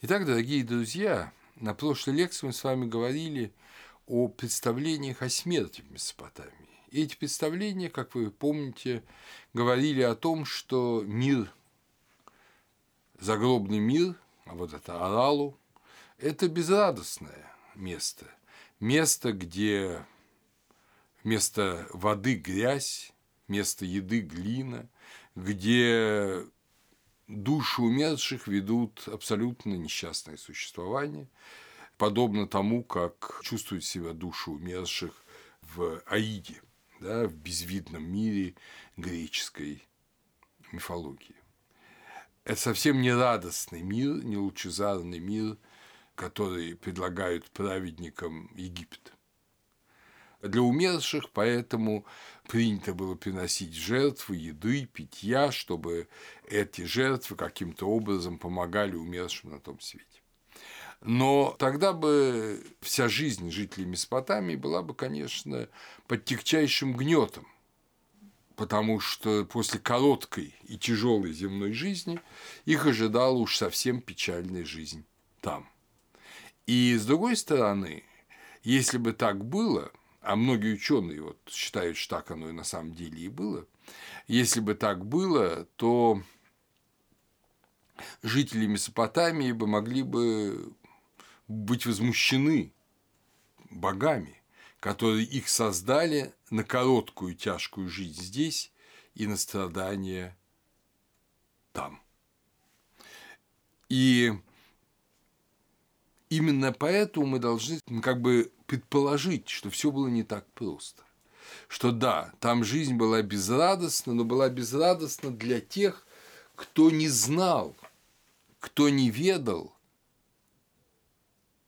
Итак, дорогие друзья, на прошлой лекции мы с вами говорили о представлениях о смерти в Месопотамии. И эти представления, как вы помните, говорили о том, что мир, загробный мир, а вот это Аралу, это безрадостное место. Место, где вместо воды грязь, вместо еды глина, где души умерших ведут абсолютно несчастное существование, подобно тому, как чувствуют себя души умерших в Аиде, да, в безвидном мире греческой мифологии. Это совсем не радостный мир, не лучезарный мир, который предлагают праведникам Египта. Для умерших поэтому принято было приносить жертвы, еды, питья, чтобы эти жертвы каким-то образом помогали умершим на том свете. Но тогда бы вся жизнь жителей Месопотамии была бы, конечно, под тягчайшим гнетом, потому что после короткой и тяжелой земной жизни их ожидала уж совсем печальная жизнь там. И с другой стороны, если бы так было, а многие ученые вот считают, что так оно и на самом деле и было, если бы так было, то жители Месопотамии бы могли бы быть возмущены богами, которые их создали на короткую тяжкую жизнь здесь и на страдания там. И именно поэтому мы должны как бы предположить, что все было не так просто. Что да, там жизнь была безрадостна, но была безрадостна для тех, кто не знал, кто не ведал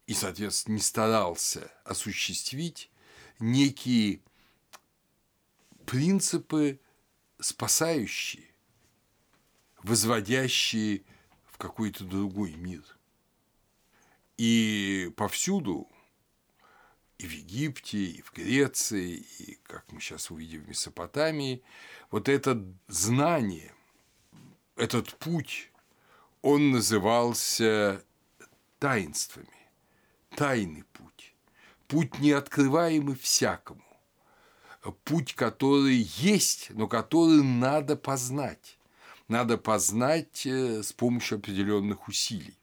и, соответственно, не старался осуществить некие принципы, спасающие, возводящие в какой-то другой мир. И повсюду и в Египте, и в Греции, и, как мы сейчас увидим, в Месопотамии, вот это знание, этот путь, он назывался таинствами, тайный путь, путь неоткрываемый всякому, путь, который есть, но который надо познать, надо познать э, с помощью определенных усилий.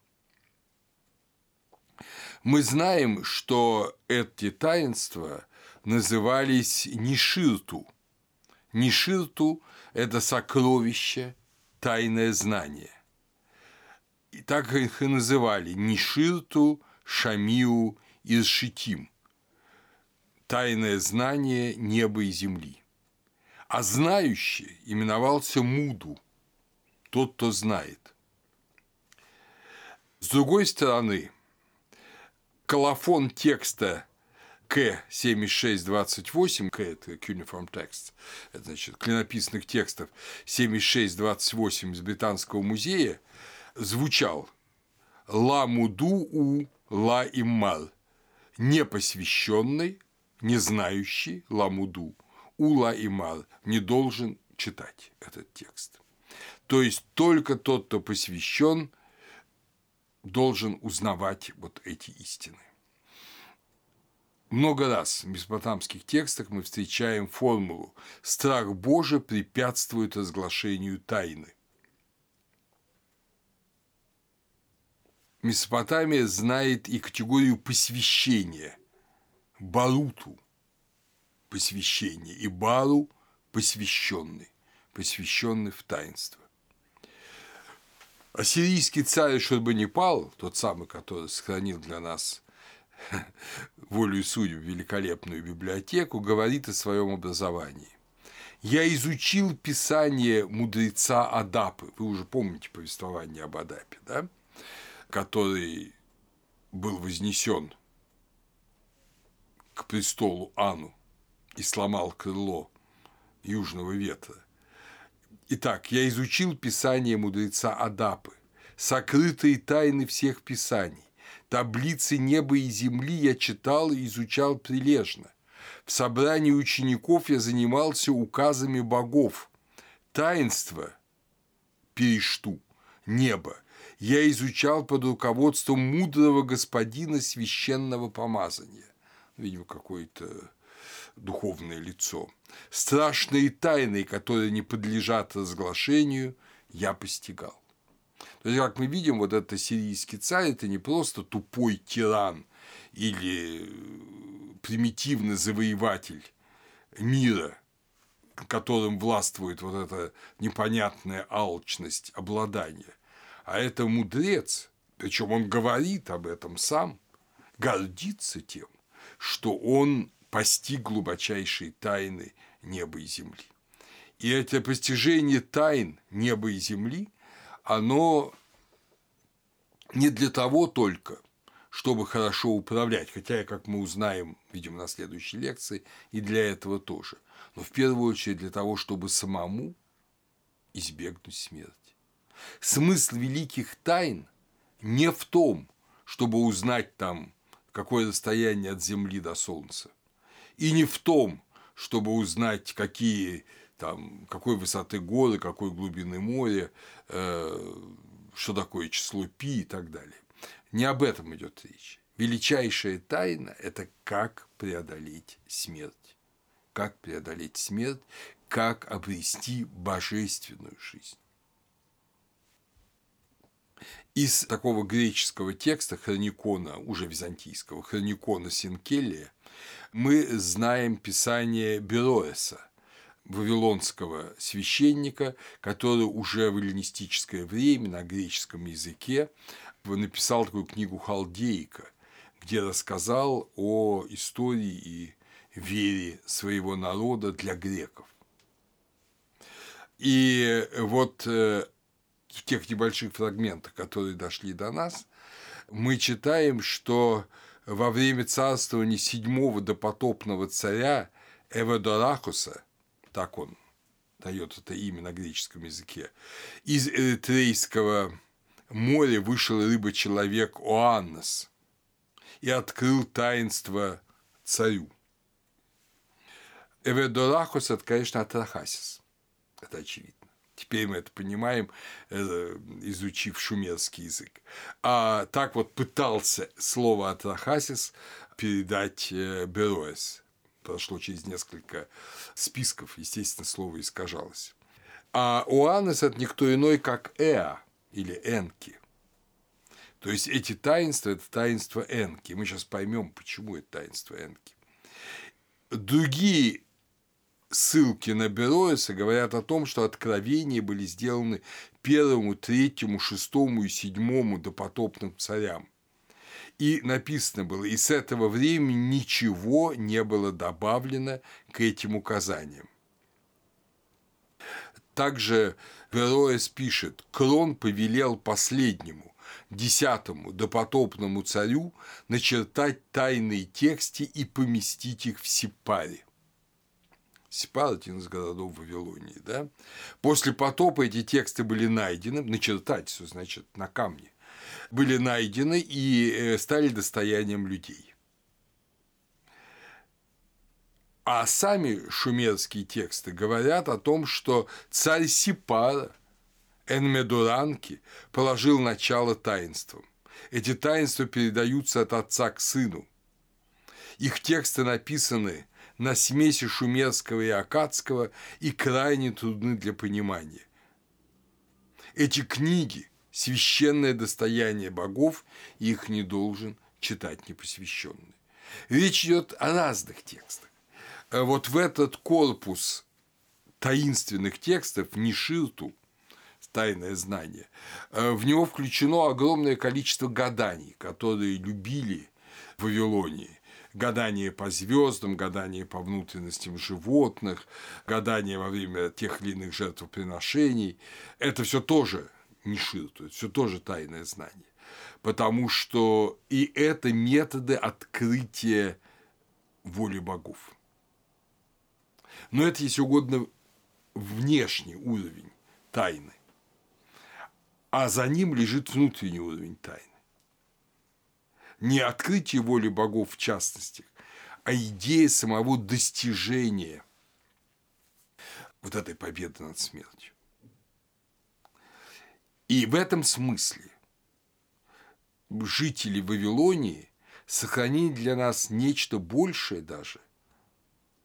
Мы знаем, что эти таинства назывались Ниширту. Ниширту – это сокровище, тайное знание. И так их и называли – Ниширту, Шамиу и Шитим – тайное знание неба и земли. А знающий именовался Муду – тот, кто знает. С другой стороны – колофон текста К7628, К – это Cuneiform Text, это значит клинописных текстов 7628 из Британского музея, звучал «Ла муду у ла иммал» – непосвященный, не знающий ла муду у ла иммал не должен читать этот текст. То есть только тот, кто посвящен, должен узнавать вот эти истины. Много раз в месопотамских текстах мы встречаем формулу «страх Божий препятствует разглашению тайны». Месопотамия знает и категорию посвящения – баруту – посвящение, и бару – посвященный, посвященный в таинство. Ассирийский царь Шурбанипал, тот самый, который сохранил для нас волю и судеб великолепную библиотеку, говорит о своем образовании. Я изучил писание мудреца Адапы. Вы уже помните повествование об Адапе, да? который был вознесен к престолу Ану и сломал крыло южного ветра. Итак, я изучил писание мудреца Адапы, сокрытые тайны всех писаний. Таблицы неба и земли я читал и изучал прилежно. В собрании учеников я занимался указами богов. Таинство, перешту, небо, я изучал под руководством мудрого господина священного помазания. Видимо, какое-то духовное лицо. Страшные тайны, которые не подлежат разглашению, я постигал. То есть, как мы видим, вот этот сирийский царь – это не просто тупой тиран или примитивный завоеватель мира, которым властвует вот эта непонятная алчность обладания, а это мудрец, причем он говорит об этом сам, гордится тем, что он постиг глубочайшие тайны неба и земли. И это постижение тайн неба и земли, оно не для того только, чтобы хорошо управлять, хотя, как мы узнаем, видимо, на следующей лекции, и для этого тоже, но в первую очередь для того, чтобы самому избегнуть смерти. Смысл великих тайн не в том, чтобы узнать там, какое расстояние от Земли до Солнца, и не в том, чтобы узнать, какие там, какой высоты горы, какой глубины моря, э, что такое число пи и так далее. Не об этом идет речь. Величайшая тайна – это как преодолеть смерть. Как преодолеть смерть, как обрести божественную жизнь. Из такого греческого текста хроникона, уже византийского, хроникона Синкелия, мы знаем писание Бероэса, вавилонского священника, который уже в эллинистическое время на греческом языке написал такую книгу «Халдейка», где рассказал о истории и вере своего народа для греков. И вот э, в тех небольших фрагментах, которые дошли до нас, мы читаем, что во время царствования седьмого допотопного царя Эведорахуса, так он дает это имя на греческом языке, из Эритрейского моря вышел рыба-человек Оаннес и открыл таинство царю. Эведорахус – это, конечно, Атрахасис. Это очевидно. Теперь мы это понимаем, э, изучив шумерский язык. А так вот пытался слово «атрахасис» передать э, Бероэс. Прошло через несколько списков, естественно, слово искажалось. А Уанес – это никто иной, как Эа или Энки. То есть эти таинства – это таинство Энки. Мы сейчас поймем, почему это таинство Энки. Другие ссылки на Бероэса говорят о том, что откровения были сделаны первому, третьему, шестому и седьмому допотопным царям. И написано было, и с этого времени ничего не было добавлено к этим указаниям. Также Вероэс пишет, Крон повелел последнему, десятому допотопному царю начертать тайные тексты и поместить их в Сипаре. Сипар – один из городов Вавилонии. Да? После потопа эти тексты были найдены, начертать, что значит, на камне, были найдены и э, стали достоянием людей. А сами шумерские тексты говорят о том, что царь Сипара Энмедуранки положил начало таинствам. Эти таинства передаются от отца к сыну. Их тексты написаны на смеси шумерского и акадского и крайне трудны для понимания. Эти книги – священное достояние богов, и их не должен читать непосвященный. Речь идет о разных текстах. Вот в этот корпус таинственных текстов Ниширту, тайное знание, в него включено огромное количество гаданий, которые любили в Вавилонии гадание по звездам, гадание по внутренностям животных, гадание во время тех или иных жертвоприношений. Это все тоже не ширт, это все тоже тайное знание. Потому что и это методы открытия воли богов. Но это, если угодно, внешний уровень тайны. А за ним лежит внутренний уровень тайны не открытие воли богов в частности, а идея самого достижения вот этой победы над смертью. И в этом смысле жители Вавилонии сохранили для нас нечто большее даже,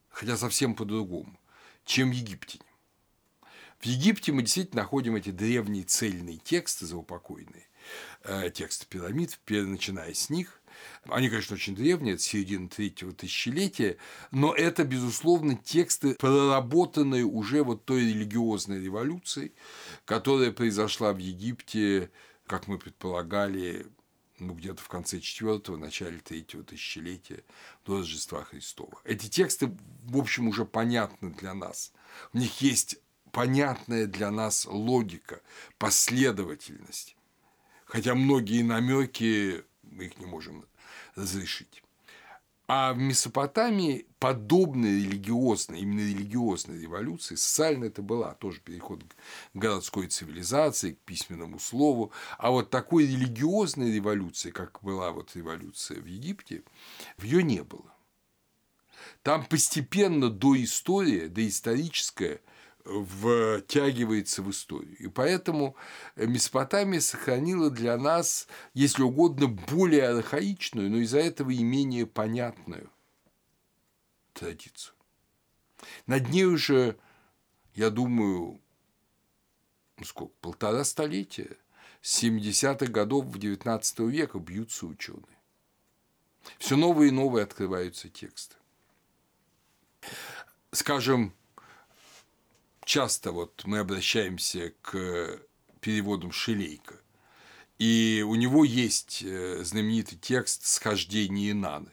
хотя совсем по-другому, чем Египтяне. В Египте мы действительно находим эти древние цельные тексты заупокойные, тексты пирамид, начиная с них. Они, конечно, очень древние, это середина третьего тысячелетия, но это, безусловно, тексты, проработанные уже вот той религиозной революцией, которая произошла в Египте, как мы предполагали, ну, где-то в конце четвертого, начале третьего тысячелетия до Рождества Христова. Эти тексты, в общем, уже понятны для нас. В них есть понятная для нас логика, последовательность. Хотя многие намеки мы их не можем разрешить. А в Месопотамии подобной религиозной, именно религиозной революции, социально это была тоже переход к городской цивилизации, к письменному слову, а вот такой религиозной революции, как была вот революция в Египте, в ее не было. Там постепенно до истории, доисторическая – втягивается в историю. И поэтому Месопотамия сохранила для нас, если угодно, более архаичную, но из-за этого и менее понятную традицию. Над ней уже, я думаю, ну сколько, полтора столетия, с 70-х годов XIX века бьются ученые. Все новые и новые открываются тексты. Скажем, часто вот мы обращаемся к переводам Шелейка, и у него есть э, знаменитый текст «Схождение Инаны».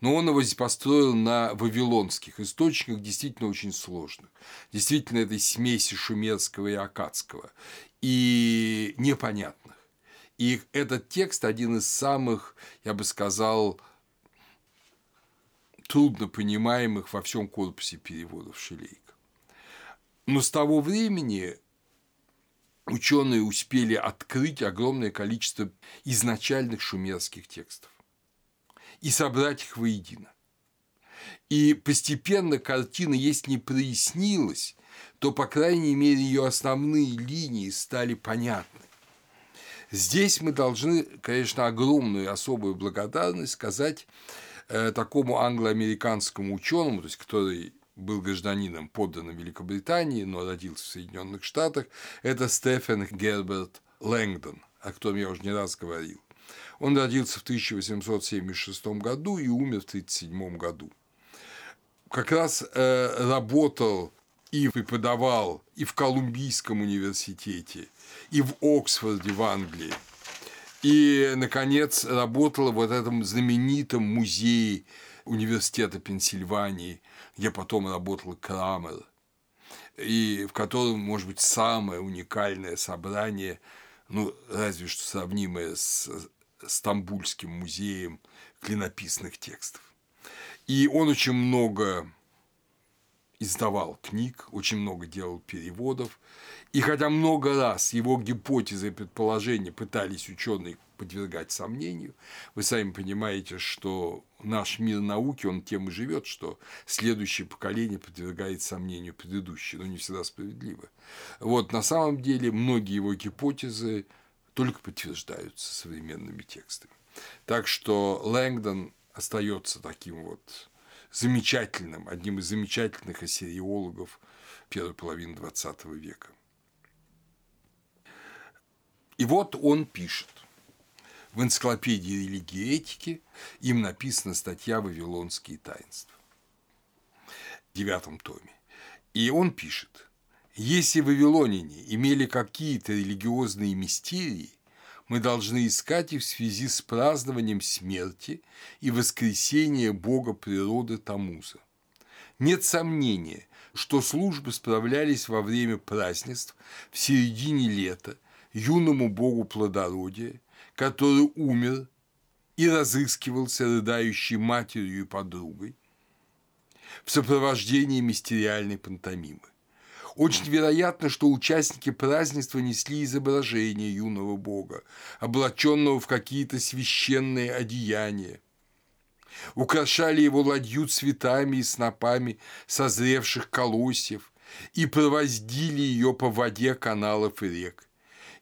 Но он его построил на вавилонских источниках, действительно очень сложных. Действительно, этой смеси шумерского и акадского. И непонятных. И этот текст один из самых, я бы сказал, трудно понимаемых во всем корпусе переводов Шелейка. Но с того времени ученые успели открыть огромное количество изначальных шумерских текстов и собрать их воедино. И постепенно картина, если не прояснилась, то, по крайней мере, ее основные линии стали понятны. Здесь мы должны, конечно, огромную особую благодарность сказать э, такому англо-американскому ученому, то есть который был гражданином, подданным Великобритании, но родился в Соединенных Штатах, это Стефан Герберт Лэнгдон, о котором я уже не раз говорил. Он родился в 1876 году и умер в 1937 году. Как раз э, работал и преподавал и в Колумбийском университете, и в Оксфорде в Англии. И, наконец, работал в этом знаменитом музее университета Пенсильвании, где потом работал Крамер, и в котором, может быть, самое уникальное собрание, ну, разве что сравнимое с Стамбульским музеем клинописных текстов. И он очень много издавал книг, очень много делал переводов. И хотя много раз его гипотезы и предположения пытались ученые подвергать сомнению. Вы сами понимаете, что наш мир науки, он тем и живет, что следующее поколение подвергает сомнению предыдущее, но не всегда справедливо. Вот на самом деле многие его гипотезы только подтверждаются современными текстами. Так что Лэнгдон остается таким вот замечательным, одним из замечательных ассириологов первой половины XX века. И вот он пишет – в энциклопедии религии и этики им написана статья «Вавилонские таинства» в девятом томе. И он пишет, если вавилоняне имели какие-то религиозные мистерии, мы должны искать их в связи с празднованием смерти и воскресения бога природы Тамуза. Нет сомнения, что службы справлялись во время празднеств в середине лета юному богу плодородия который умер и разыскивался рыдающей матерью и подругой в сопровождении мистериальной пантомимы. Очень вероятно, что участники празднества несли изображение юного бога, облаченного в какие-то священные одеяния, украшали его ладью цветами и снопами созревших колосьев и провоздили ее по воде каналов и рек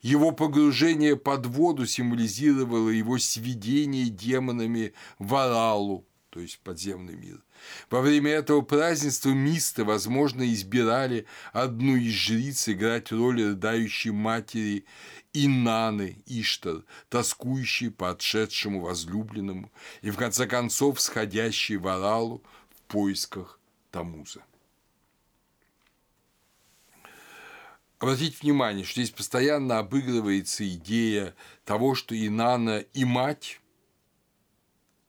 Его погружение под воду символизировало его сведение демонами в Аралу, то есть подземный мир. Во время этого празднества мисты, возможно, избирали одну из жриц играть роль рыдающей матери Инаны Иштар, тоскующей по отшедшему возлюбленному и, в конце концов, сходящей в Аралу в поисках Тамуза. Обратите внимание, что здесь постоянно обыгрывается идея того, что Инана и мать,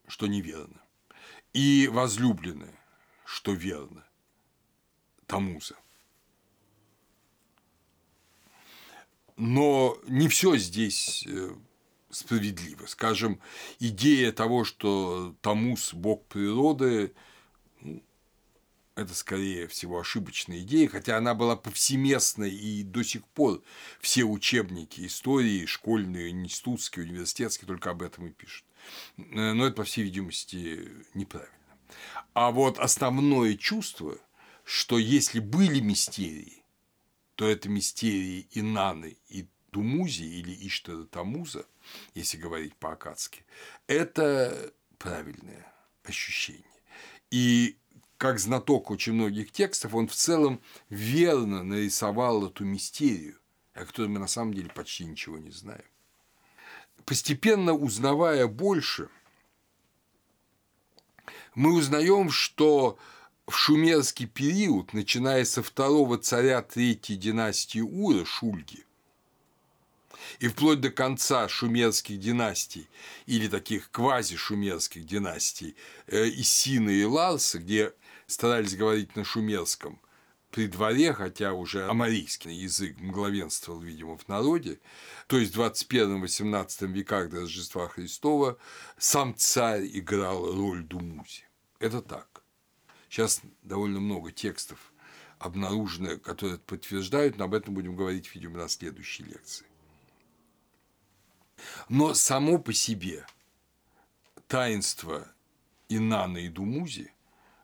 что неверно, и возлюбленная, что верно, Тамуза. Но не все здесь э, справедливо. Скажем, идея того, что Тамуз – бог природы, это скорее всего ошибочная идея, хотя она была повсеместной и до сих пор все учебники истории, школьные, институтские, университетские только об этом и пишут. Э, но это, по всей видимости, неправильно. А вот основное чувство, что если были мистерии, то это мистерии Инаны и Тумузи или Иштара Тамуза, если говорить по-акадски, это правильное ощущение. И как знаток очень многих текстов, он в целом верно нарисовал эту мистерию, о которой мы на самом деле почти ничего не знаем. Постепенно узнавая больше, мы узнаем, что в шумерский период, начиная со второго царя третьей династии Ура, Шульги, и вплоть до конца шумерских династий или таких квази-шумерских династий э, Исины и Ларса, где старались говорить на шумерском при дворе, хотя уже амарийский язык главенствовал, видимо, в народе, то есть в 21-18 веках до Рождества Христова сам царь играл роль Думузи. Это так. Сейчас довольно много текстов обнаружено, которые это подтверждают, но об этом будем говорить, видимо, на следующей лекции. Но само по себе таинство Инана и Думузи –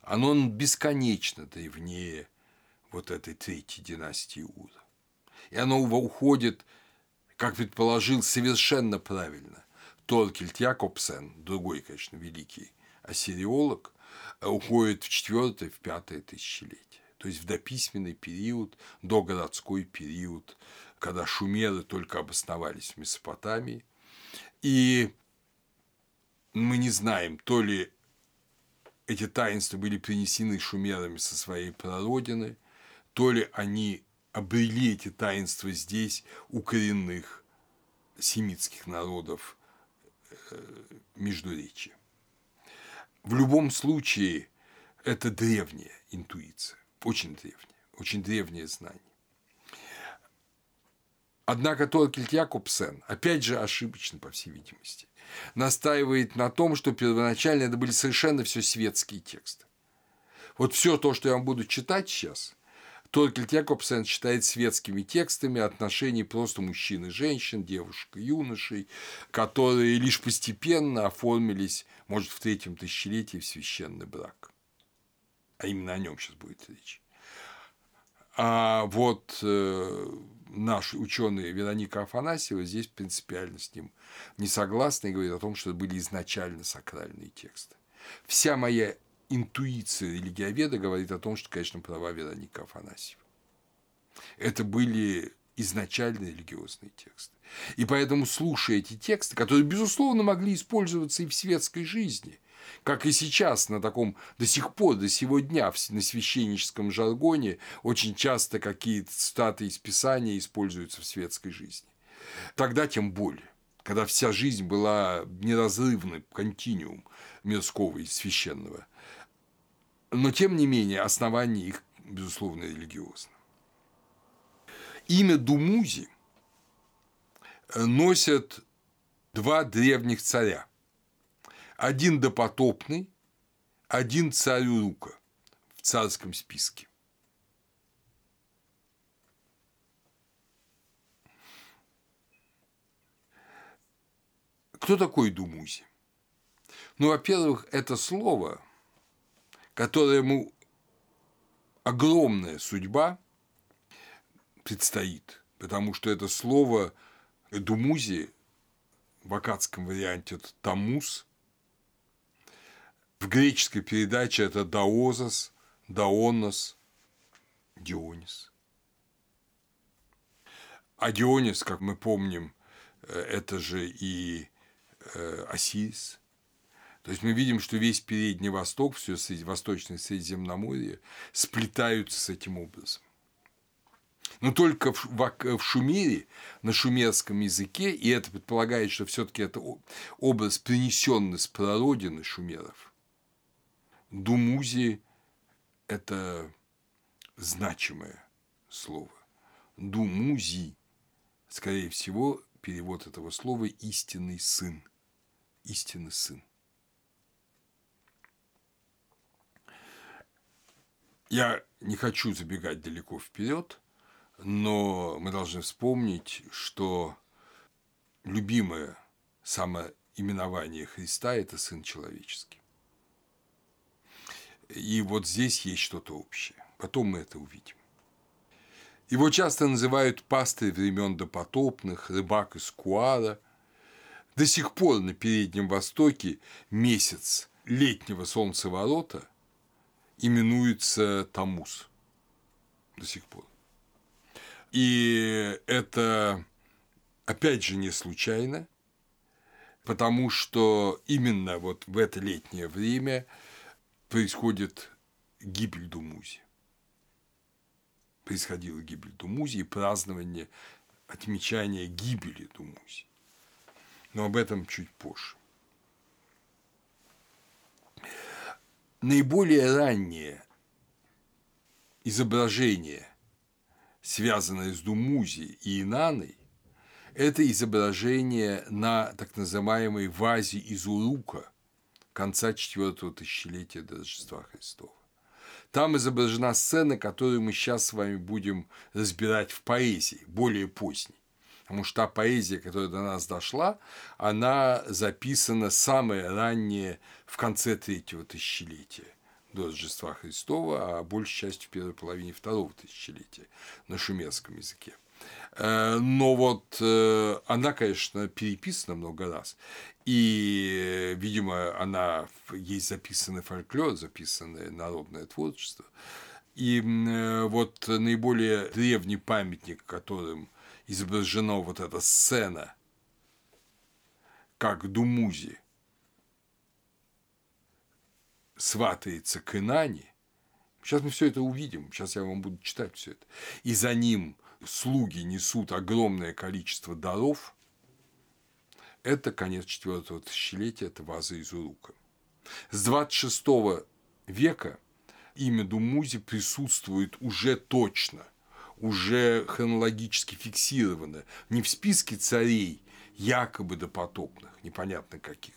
оно бесконечно древнее вот этой третьей династии Ура. И оно уходит, как предположил совершенно правильно Торкельт Якобсен, другой, конечно, великий ассириолог, уходит в четвертое, в пятое тысячелетие. То есть в дописьменный период, догородской период, когда шумеры только обосновались в Месопотамии. И мы не знаем, то ли эти таинства были принесены шумерами со своей прародины, то ли они обрели эти таинства здесь у коренных семитских народов э, Междуречия. В любом случае, это древняя интуиция, очень древняя, очень древнее знание. Однако Торкельт Якобсен, опять же ошибочно, по всей видимости, настаивает на том, что первоначально это были совершенно все светские тексты. Вот все то, что я вам буду читать сейчас, Торкельт Якобсен считает светскими текстами отношений просто мужчин и женщин, девушек и юношей, которые лишь постепенно оформились, может, в третьем тысячелетии в священный брак. А именно о нем сейчас будет речь. А вот э, наш ученый Вероника Афанасьева здесь принципиально с ним не согласна и говорит о том, что это были изначально сакральные тексты. Вся моя интуиция религиоведа говорит о том, что, конечно, права Вероника Афанасьева. Это были изначально религиозные тексты. И поэтому, слушая эти тексты, которые, безусловно, могли использоваться и в светской жизни, как и сейчас на таком до сих пор, до сего дня на священническом жаргоне очень часто какие-то статы из Писания используются в светской жизни. Тогда тем более когда вся жизнь была неразрывный континуум мирского и священного. Но, тем не менее, основание их, безусловно, религиозно. Имя Думузи носят два древних царя. Один допотопный, один царь Урука в царском списке. Кто такой Думузи? Ну, во-первых, это слово, которому огромная судьба предстоит, потому что это слово Думузи в акадском варианте это Тамус, в греческой передаче это Даозас, Даонос, Дионис. А Дионис, как мы помним, э, это же и э, Осирис. То есть мы видим, что весь Передний Восток, все Восточное Средиземноморье сплетаются с этим образом. Но только в Шумере, на шумерском языке, и это предполагает, что все-таки это образ, принесенный с прародины шумеров. Думузи – это значимое слово. Думузи, скорее всего, перевод этого слова – истинный сын. Истинный сын. Я не хочу забегать далеко вперед, но мы должны вспомнить, что любимое самоименование Христа – это Сын Человеческий. И вот здесь есть что-то общее. Потом мы это увидим. Его часто называют пастой времен допотопных, рыбак из Куара. До сих пор на Переднем Востоке месяц летнего солнцеворота именуется Тамус. До сих пор. И это, опять же, не случайно, потому что именно вот в это летнее время происходит гибель Думузи. Происходила гибель Думузи и празднование, отмечание гибели Думузи. Но об этом чуть позже. Наиболее раннее изображение – связанное с Думузи и Инаной, это изображение на так называемой вазе из Урука конца четвертого тысячелетия до Рождества Христова. Там изображена сцена, которую мы сейчас с вами будем разбирать в поэзии, более поздней. Потому что та поэзия, которая до нас дошла, она записана самое раннее в конце третьего тысячелетия до Рождества Христова, а большей частью в первой половине второго тысячелетия на шумерском языке. Э, но вот э, она, конечно, переписана много раз. И, видимо, она есть записанный фольклор, записанное народное творчество. И э, вот наиболее древний памятник, которым изображена вот эта сцена, как Думузи, сватается к Инане, сейчас мы все это увидим, сейчас я вам буду читать все это, и за ним слуги несут огромное количество даров, это конец четвертого тысячелетия, это ваза из Урука. С 26 века имя Думузи присутствует уже точно, уже хронологически фиксировано, не в списке царей, якобы допотопных, непонятно каких,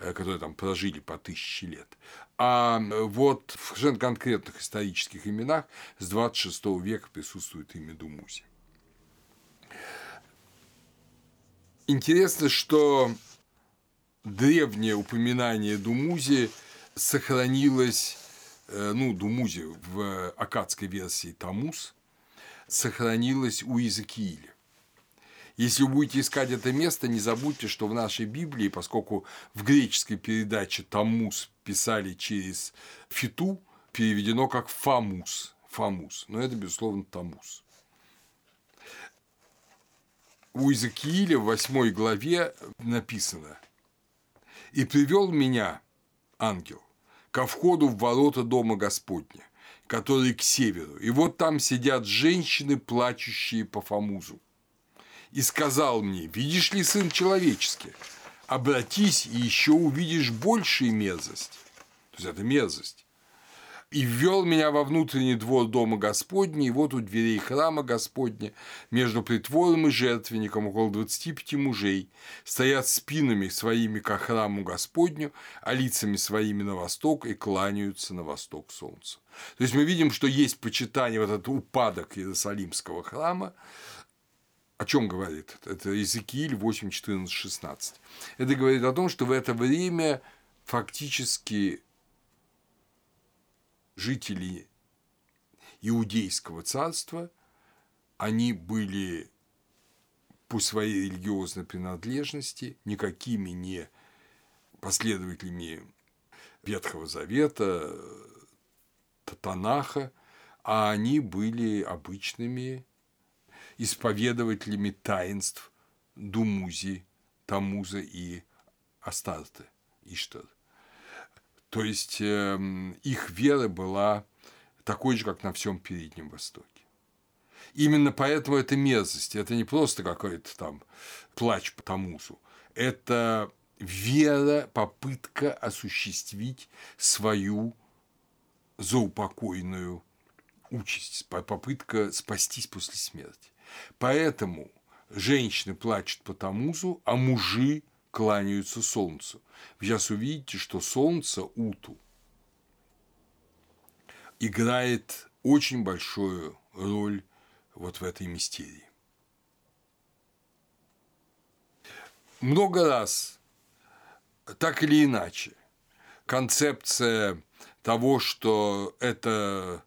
э, которые там прожили по тысяче лет, а вот в конкретных исторических именах с 26 века присутствует имя Думузи. Интересно, что древнее упоминание Думузи сохранилось, э, ну, Думузи в акадской версии Тамус, сохранилось у Иезекииля. Если вы будете искать это место, не забудьте, что в нашей Библии, поскольку в греческой передаче Тамус писали через фиту, переведено как фамус. Фамус. Но это, безусловно, Тамус. У Иезекииля в восьмой главе написано «И привел меня, ангел, ко входу в ворота дома Господня, которые к северу, и вот там сидят женщины, плачущие по Фамузу и сказал мне, видишь ли, сын человеческий, обратись и еще увидишь большие мерзость. То есть это мерзость. И ввел меня во внутренний двор дома Господня, и вот у дверей храма Господня, между притвором и жертвенником, около двадцати пяти мужей, стоят спинами своими к храму Господню, а лицами своими на восток и кланяются на восток солнца. То есть мы видим, что есть почитание, вот этот упадок Иерусалимского храма, о чем говорит? Это Иезекииль 8, 14, 16. Это говорит о том, что в это время фактически жители Иудейского царства, они были по своей религиозной принадлежности, никакими не последователями Ветхого Завета, Танаха, а они были обычными исповедователями таинств Думузи, Тамуза и Астарты, Иштар. То есть эм, их вера была такой же, как на всем Переднем Востоке. Именно поэтому это мерзость. Это не просто какой-то там плач по Тамузу. Это вера, попытка осуществить свою заупокойную участь, попытка спастись после смерти. Поэтому женщины плачут по Тамузу, а мужи кланяются солнцу. Сейчас увидите, что солнце Уту играет очень большую роль вот в этой мистерии. Много раз, так или иначе, концепция того, что это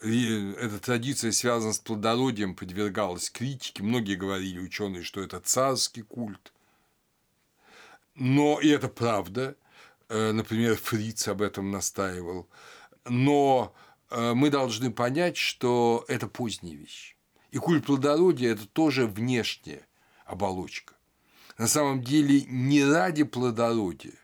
эта традиция связана с плодородием, подвергалась критике. Многие говорили, ученые, что это царский культ. Но и это правда. Э, например, Фриц об этом настаивал. Но э, мы должны понять, что это поздняя вещь. И культ плодородия – это тоже внешняя оболочка. На самом деле не ради плодородия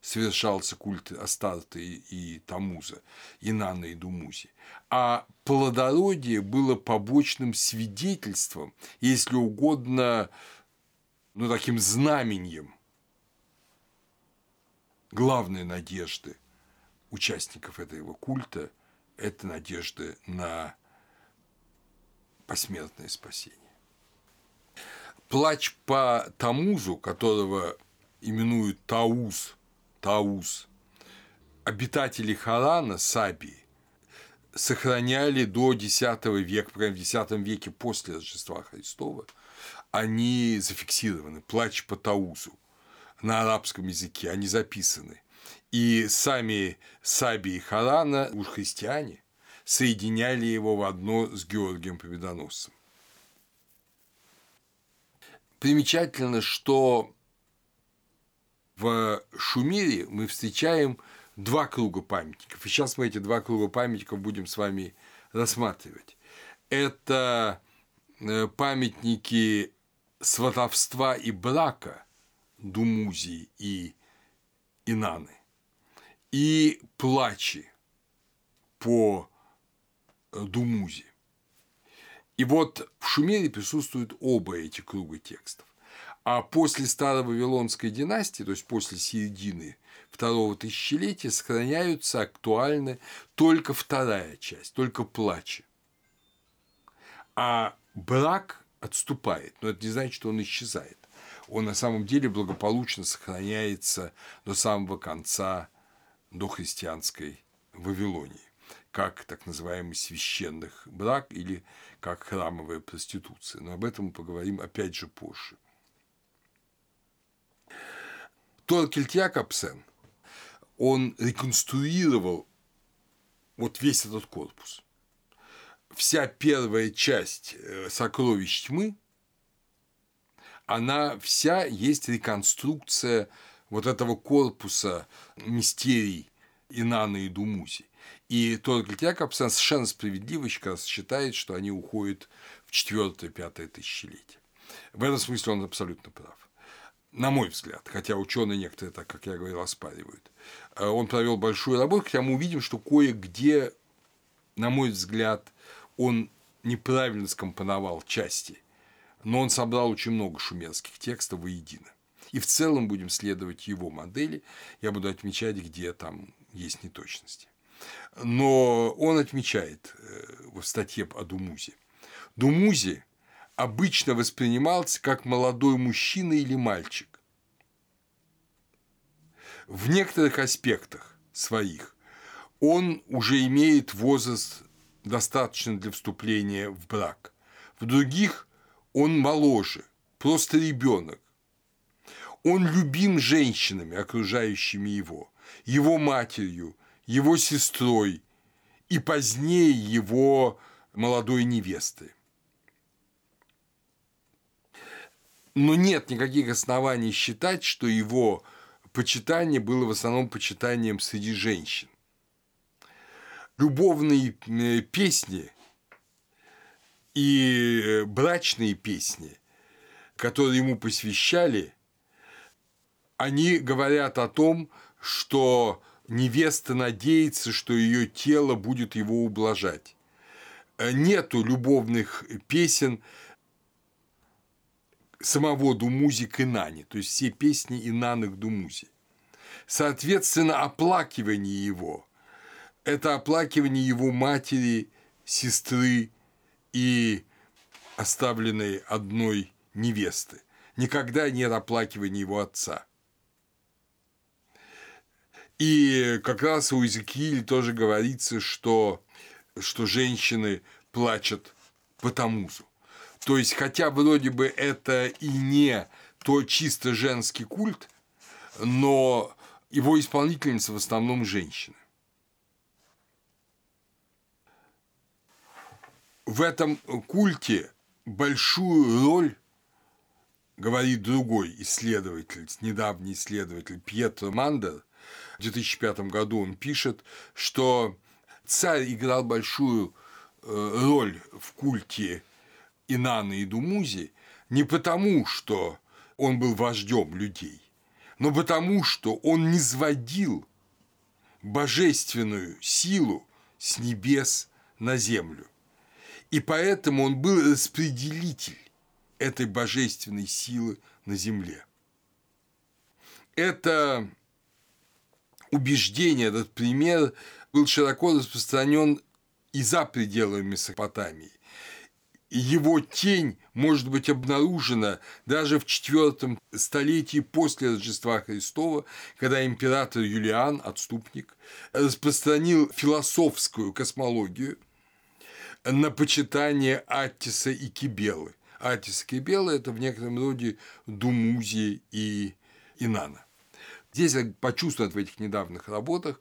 совершался культ Астарта и, и Тамуза, Инана и Думузи. А плодородие было побочным свидетельством, если угодно, ну, таким знаменем главной надежды участников этого культа – это надежда на посмертное спасение. Плач по Тамузу, которого именуют Тауз Тауз. Обитатели Харана, Сабии, сохраняли до X века, прямо в X веке после Рождества Христова, они зафиксированы, плач по Таузу на арабском языке, они записаны. И сами Саби и Харана, уж христиане, соединяли его в одно с Георгием Победоносцем. Примечательно, что в Шумере мы встречаем два круга памятников. И сейчас мы эти два круга памятников будем с вами рассматривать. Это э, памятники сватовства и брака Думузи и Инаны и плачи по э, Думузи. И вот в Шумере присутствуют оба эти круга текстов. А после старой Вавилонской династии, то есть после середины второго тысячелетия, сохраняются актуальны только вторая часть, только плачи. А брак отступает, но это не значит, что он исчезает. Он на самом деле благополучно сохраняется до самого конца дохристианской Вавилонии как так называемый священных брак или как храмовая проституция. Но об этом мы поговорим опять же позже. Торкель Якобсен, он реконструировал вот весь этот корпус. Вся первая часть э, «Сокровищ тьмы», она вся есть реконструкция вот этого корпуса мистерий Инана и Думузи. И Торгельт Якобсен совершенно справедливо считает, что они уходят в четвертое-пятое тысячелетие. В этом смысле он абсолютно прав на мой взгляд, хотя ученые некоторые, так как я говорил, оспаривают. Э, он провел большую работу, хотя мы увидим, что кое-где, на мой взгляд, он неправильно скомпоновал части, но он собрал очень много шумерских текстов воедино. И в целом будем следовать его модели, я буду отмечать, где там есть неточности. Но он отмечает э, в статье о Думузе. Думузе обычно воспринимался как молодой мужчина или мальчик. В некоторых аспектах своих он уже имеет возраст достаточно для вступления в брак. В других он моложе, просто ребенок. Он любим женщинами, окружающими его, его матерью, его сестрой и позднее его молодой невестой. Но нет никаких оснований считать, что его почитание было в основном почитанием среди женщин. Любовные э, песни и э, брачные песни, которые ему посвящали, они говорят о том, что невеста надеется, что ее тело будет его ублажать. Э, нету любовных песен самого Думузи к Инане, то есть все песни Инаны к Думузи. Соответственно, оплакивание его – это оплакивание его матери, сестры и оставленной одной невесты. Никогда нет оплакивания его отца – и как раз у Иезекииля тоже говорится, что, что женщины плачут по Тамузу. То есть, хотя вроде бы это и не то чисто женский культ, но его исполнительница в основном женщины. В этом культе большую роль говорит другой исследователь, недавний исследователь Пьетро Мандер, в 2005 году он пишет, что царь играл большую э, роль в культе Инаны и Думузи не потому, что он был вождем людей, но потому, что он не сводил божественную силу с небес на землю. И поэтому он был распределитель этой божественной силы на земле. Это убеждение, этот пример был широко распространен и за пределами Месопотамии. Его тень может быть обнаружена даже в четвертом столетии после Рождества Христова, когда император Юлиан, отступник, распространил философскую космологию на почитание Аттиса и Кибелы. Аттис и Кибела – это в некотором роде Думузия и Инана. Здесь я почувствовал в этих недавних работах,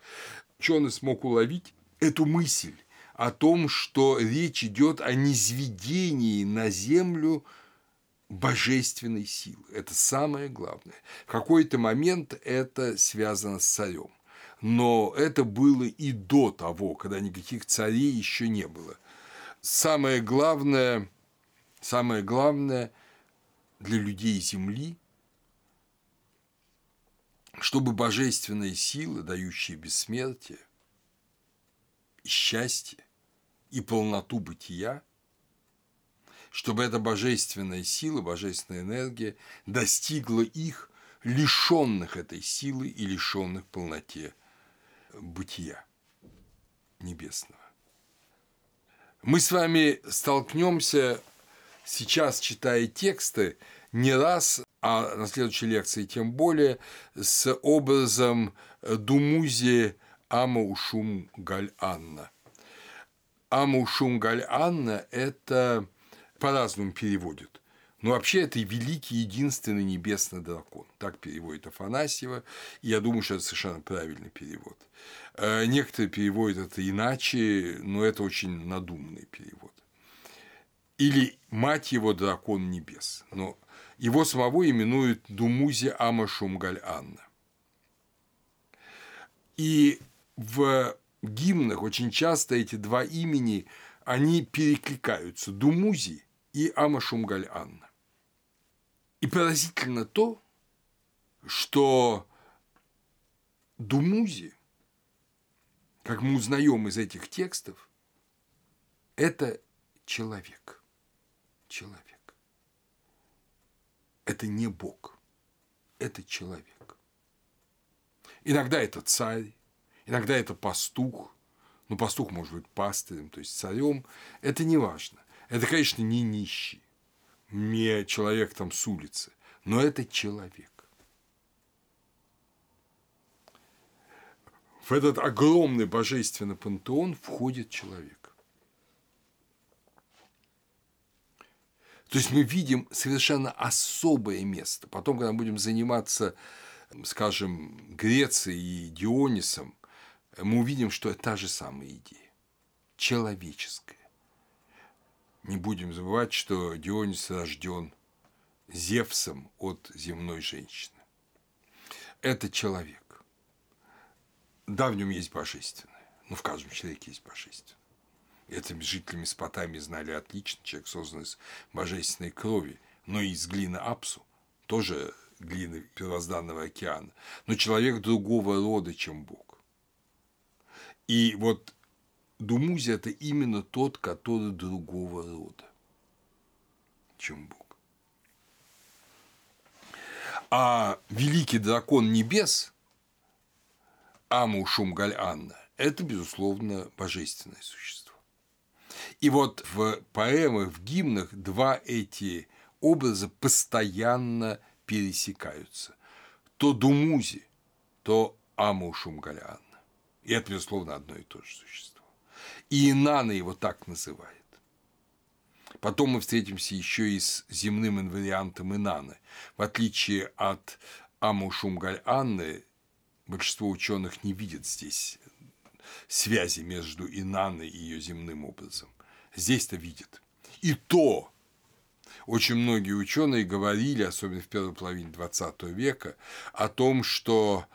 ученый смог уловить эту мысль о том, что речь идет о низведении на землю божественной силы. Это самое главное. В какой-то момент это связано с царем. Но это было и до того, когда никаких царей еще не было. Самое главное, самое главное для людей Земли чтобы божественные силы, дающие бессмертие, счастье и полноту бытия, чтобы эта божественная сила, божественная энергия достигла их, лишенных этой силы и лишенных полноте бытия небесного. Мы с вами столкнемся сейчас, читая тексты, не раз а на следующей лекции тем более, с образом Думузи Амаушум Галь-Анна. Амаушум Галь-Анна – это по-разному переводят. Но вообще это великий единственный небесный дракон. Так переводит Афанасьева. И я думаю, что это совершенно правильный перевод. Э, некоторые переводят это иначе, но это очень надуманный перевод. Или мать его дракон небес. Но его самого именуют Думузи Ама Шумгаль Анна. И в гимнах очень часто эти два имени, они перекликаются – Думузи и Ама Шумгаль Анна. И поразительно то, что Думузи, как мы узнаем из этих текстов, это человек. Человек это не Бог, это человек. Иногда это царь, иногда это пастух, ну, пастух может быть пастырем, то есть царем, это не важно. Это, конечно, не нищий, не человек там с улицы, но это человек. В этот огромный божественный пантеон входит человек. То есть мы видим совершенно особое место. Потом, когда будем заниматься, скажем, Грецией и Дионисом, мы увидим, что это та же самая идея. Человеческая. Не будем забывать, что Дионис рожден Зевсом от земной женщины. Это человек. Да, в нем есть божественное. Ну, в каждом человеке есть божественное. Это жители Месопотамии знали отлично. Человек создан из божественной крови, но и из глины Апсу, тоже глины первозданного океана. Но человек другого рода, чем Бог. И вот Думузи – это именно тот, который другого рода, чем Бог. А великий дракон небес Аму Шумгаль-Анна – это, безусловно, божественное существо. И вот в поэмах, в гимнах два эти образа постоянно пересекаются. То Думузи, то Аму Шумгаляна. И это, безусловно, одно и то же существо. И Инана его так называет. Потом мы встретимся еще и с земным инвариантом Инаны. В отличие от Аму Шумгаль Анны, большинство ученых не видят здесь связи между Инаной и ее земным образом. Здесь-то видят. И то очень многие ученые говорили, особенно в первой половине XX века, о том, что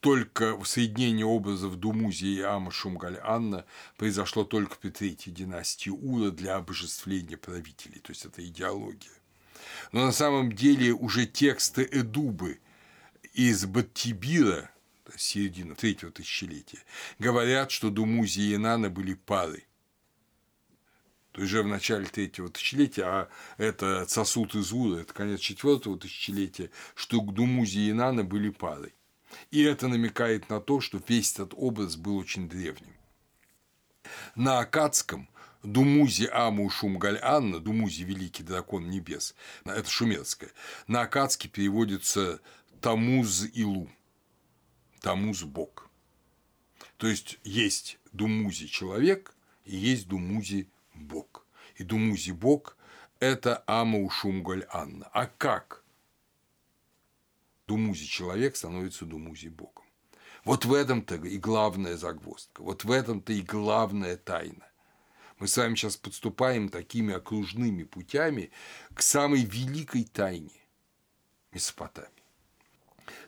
только соединение образов Думузи и Ама Шумгаль Анна произошло только при третьей династии Ура для обожествления правителей, то есть это идеология. Но на самом деле уже тексты Эдубы из Баттибира, середины третьего тысячелетия, говорят, что Думузи и Инана были парой. То есть уже в начале третьего тысячелетия, а это сосуд из Ура, это конец четвертого тысячелетия, что Думузи и Инана были парой. И это намекает на то, что весь этот образ был очень древним. На акадском Думузи Аму Шумгаль Анна, Думузи – великий дракон небес, это шумерское, на акадский переводится Тамуз Илу, Тамуз – Бог. То есть есть Думузи – человек, и есть Думузи – Бог. И Думузи – Бог – это Аму Шумгаль Анна. А как Думузи человек становится Думузи Богом. Вот в этом-то и главная загвоздка, вот в этом-то и главная тайна. Мы с вами сейчас подступаем такими окружными путями к самой великой тайне Месопотамии.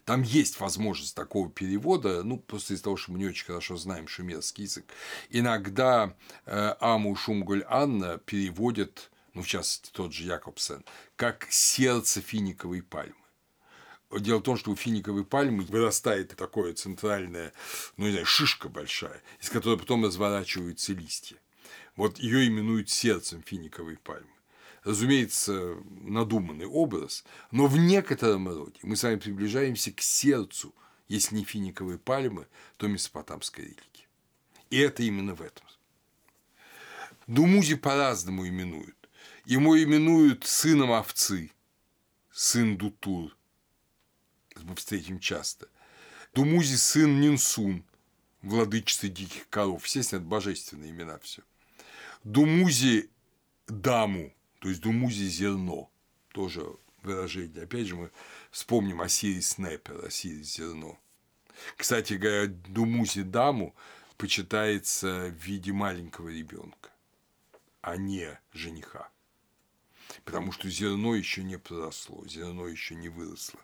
Там есть возможность такого перевода, ну, просто из-за того, что мы не очень хорошо знаем шумерский язык. Иногда э, Аму Шумгуль Анна переводят, ну, в частности, тот же Якобсен, как «сердце финиковой пальмы». Дело в том, что у финиковой пальмы вырастает такое центральная, ну, не знаю, шишка большая, из которой потом разворачиваются листья. Вот ее именуют сердцем финиковой пальмы. Разумеется, надуманный образ, но в некотором роде мы с вами приближаемся к сердцу, если не финиковой пальмы, то месопотамской религии. И это именно в этом. Думузи по-разному именуют. Ему именуют сыном овцы, сын Дутур – мы встретим часто. Думузи сын Нинсун, владычица диких коров. Естественно, это божественные имена все. Думузи даму, то есть Думузи зерно, тоже выражение. Опять же, мы вспомним Осирис Снепер, Осирис зерно. Кстати говоря, Думузи даму почитается в виде маленького ребенка, а не жениха. Потому что зерно еще не проросло, зерно еще не выросло.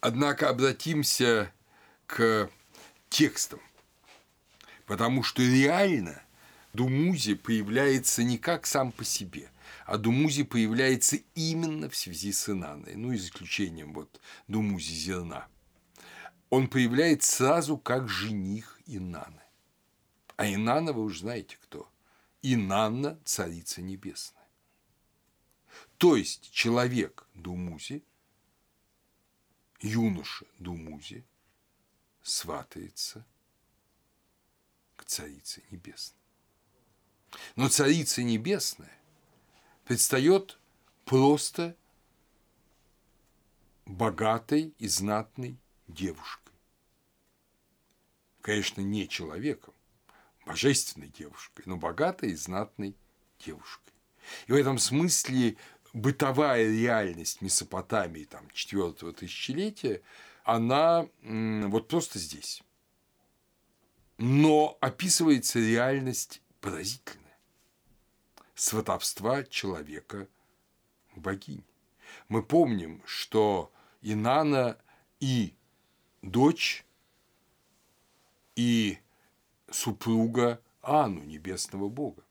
Однако обратимся к текстам, потому что реально Думузи появляется не как сам по себе, а Думузи появляется именно в связи с Инаной, ну, исключением вот Думузи зерна. Он появляется сразу как жених Инаны. А Инана вы уже знаете кто. Инанна – царица небесная. То есть человек Думузи юноша Думузи сватается к Царице Небесной. Но Царица Небесная предстает просто богатой и знатной девушкой. Конечно, не человеком, божественной девушкой, но богатой и знатной девушкой. И в этом смысле бытовая реальность Месопотамии там, четвертого тысячелетия, она вот просто здесь. Но описывается реальность поразительная. Сватовства человека богинь. Мы помним, что Инана и дочь, и супруга Ану, небесного бога.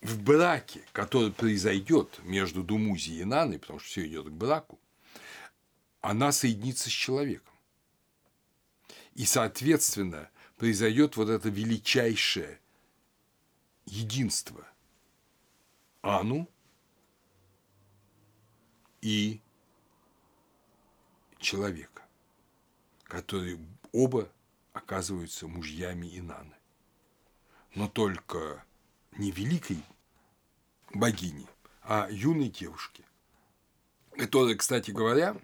В браке, который произойдет между Думузи и Наной, потому что все идет к браку, она соединится с человеком. И, соответственно, произойдет вот это величайшее единство Ану и человека, которые оба оказываются мужьями Инаны. Но только не великой богини, а юной девушки, которая, кстати говоря,